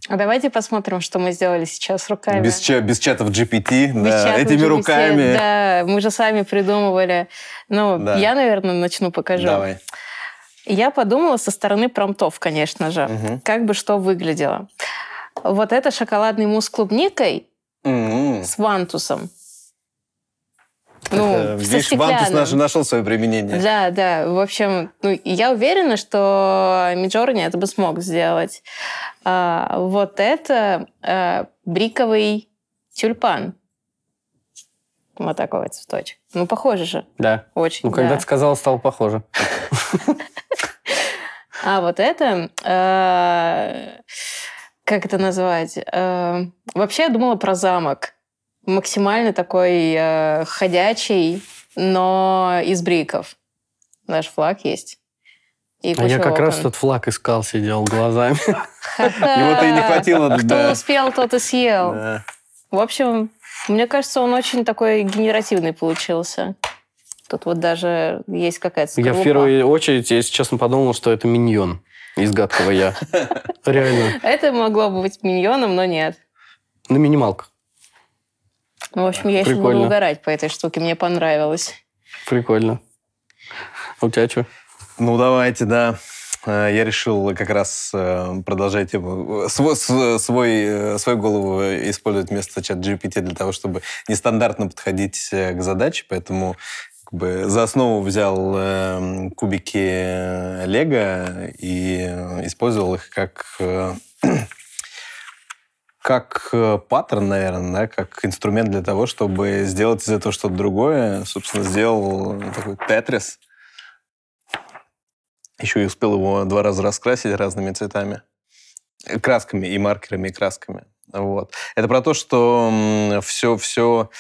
Speaker 1: А давайте посмотрим, что мы сделали сейчас руками.
Speaker 3: Без, ча- без чатов GPT,
Speaker 1: Без
Speaker 3: да,
Speaker 1: чата
Speaker 3: этими
Speaker 1: GPT.
Speaker 3: руками.
Speaker 1: Да, мы же сами придумывали. Ну,
Speaker 3: Да.
Speaker 1: я, наверное, начну покажу.
Speaker 3: Давай.
Speaker 1: Я подумала со стороны промптов, конечно же,
Speaker 3: Мгм.
Speaker 1: как бы что выглядело. Вот это шоколадный мусс с клубникой
Speaker 3: М-м.
Speaker 1: с вантусом. Ну, со
Speaker 3: Видишь, Вантус наш нашел свое применение.
Speaker 1: Да, да. В общем, ну, я уверена, что Миджорни это бы смог сделать. А, вот это а, бриковый тюльпан. Вот такой вот цветочек. Ну, похоже же.
Speaker 2: Да.
Speaker 1: Очень.
Speaker 2: Ну, когда
Speaker 1: да.
Speaker 2: ты сказал, стало похоже.
Speaker 1: А вот это... э, как это назвать? Э, вообще я думала про замок. Максимально такой э, ходячий, но из бриков. Наш флаг есть. И
Speaker 2: А я как раз
Speaker 1: окон.
Speaker 2: тот флаг искал, сидел глазами.
Speaker 3: Его-то и не хватило.
Speaker 1: Кто успел, тот и съел. В общем, мне кажется, он очень такой генеративный получился. Тут вот даже есть какая-то
Speaker 2: Я в
Speaker 1: скорлупа.
Speaker 2: первую очередь, если честно, подумал, что это миньон из гадкого я. Реально.
Speaker 1: Это могло бы быть миньоном, но нет.
Speaker 2: На минималках.
Speaker 1: Ну, в общем, я еще буду угорать по этой штуке. Мне понравилось.
Speaker 2: Прикольно. А у тебя что?
Speaker 3: Ну, давайте, да. Э, Я решил как раз э, продолжать тему. Свой, с- свой, э, свою голову использовать вместо чат GPT для того, чтобы нестандартно подходить э, к задаче. Поэтому как бы, за основу взял э, кубики Лего и использовал их как, э, как э, паттерн, наверное, да, как инструмент для того, чтобы сделать из этого что-то другое. Собственно, сделал такой тетрис. Еще и успел его два раза раскрасить разными цветами. Красками и маркерами, и красками. Вот. Это про то, что все, все,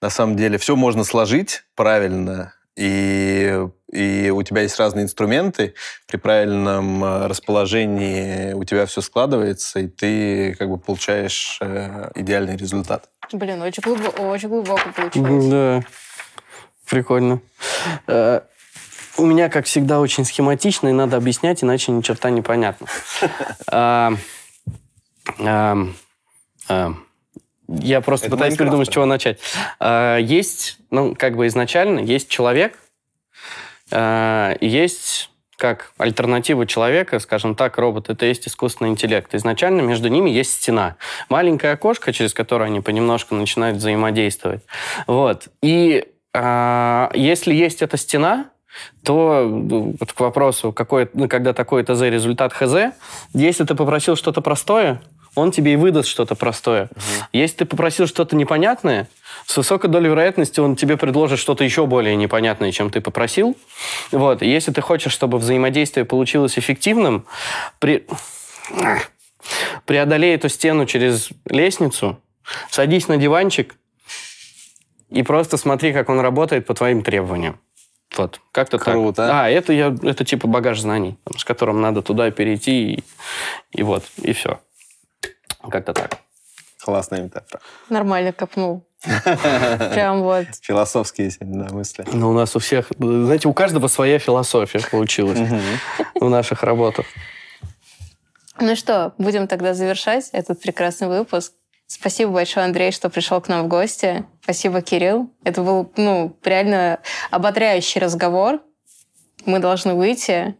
Speaker 3: на самом деле, все можно сложить правильно, и, и у тебя есть разные инструменты, при правильном э, расположении у тебя все складывается, и ты как бы получаешь э, идеальный результат.
Speaker 1: Блин, очень глубоко, очень глубоко получилось.
Speaker 2: Да, прикольно. Э, у меня, как всегда, очень схематично, и надо объяснять, иначе ни черта не понятно. Я просто Это пытаюсь придумать, с чего начать. А, есть, ну, как бы изначально, есть человек, а, есть как альтернатива человека, скажем так, робот, это есть искусственный интеллект. Изначально между ними есть стена. Маленькое окошко, через которое они понемножку начинают взаимодействовать. Вот. И э, если есть эта стена, то ну, вот к вопросу, какой, ну, когда такой ТЗ результат ХЗ, если ты попросил что-то простое, он тебе и выдаст что-то простое. Угу. Если ты попросил что-то непонятное, с высокой долей вероятности он тебе предложит что-то еще более непонятное, чем ты попросил. Вот. если ты хочешь, чтобы взаимодействие получилось эффективным, при... преодолей эту стену через лестницу, садись на диванчик и просто смотри, как он работает по твоим требованиям. Вот, как-то
Speaker 3: Круто.
Speaker 2: так. А, это, я, это типа багаж знаний, с которым надо туда перейти, и, и вот, и все. Как-то так.
Speaker 3: Классная метафора.
Speaker 1: Нормально копнул. Прям вот.
Speaker 3: Философские да, мысли.
Speaker 2: Ну, у нас у всех, знаете, у каждого своя философия получилась в наших работах.
Speaker 1: Ну что, будем тогда завершать этот прекрасный выпуск. Спасибо большое, Андрей, что пришел к нам в гости. Спасибо, Кирилл. Это был, ну, реально ободряющий разговор. Мы должны выйти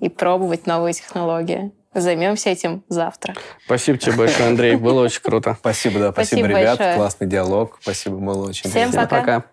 Speaker 1: и пробовать новые технологии. Займемся этим завтра.
Speaker 2: Спасибо тебе большое, Андрей. Было очень круто.
Speaker 3: Спасибо, да. Спасибо, спасибо ребят. Большое. Классный диалог. Спасибо, было очень
Speaker 1: Всем пока.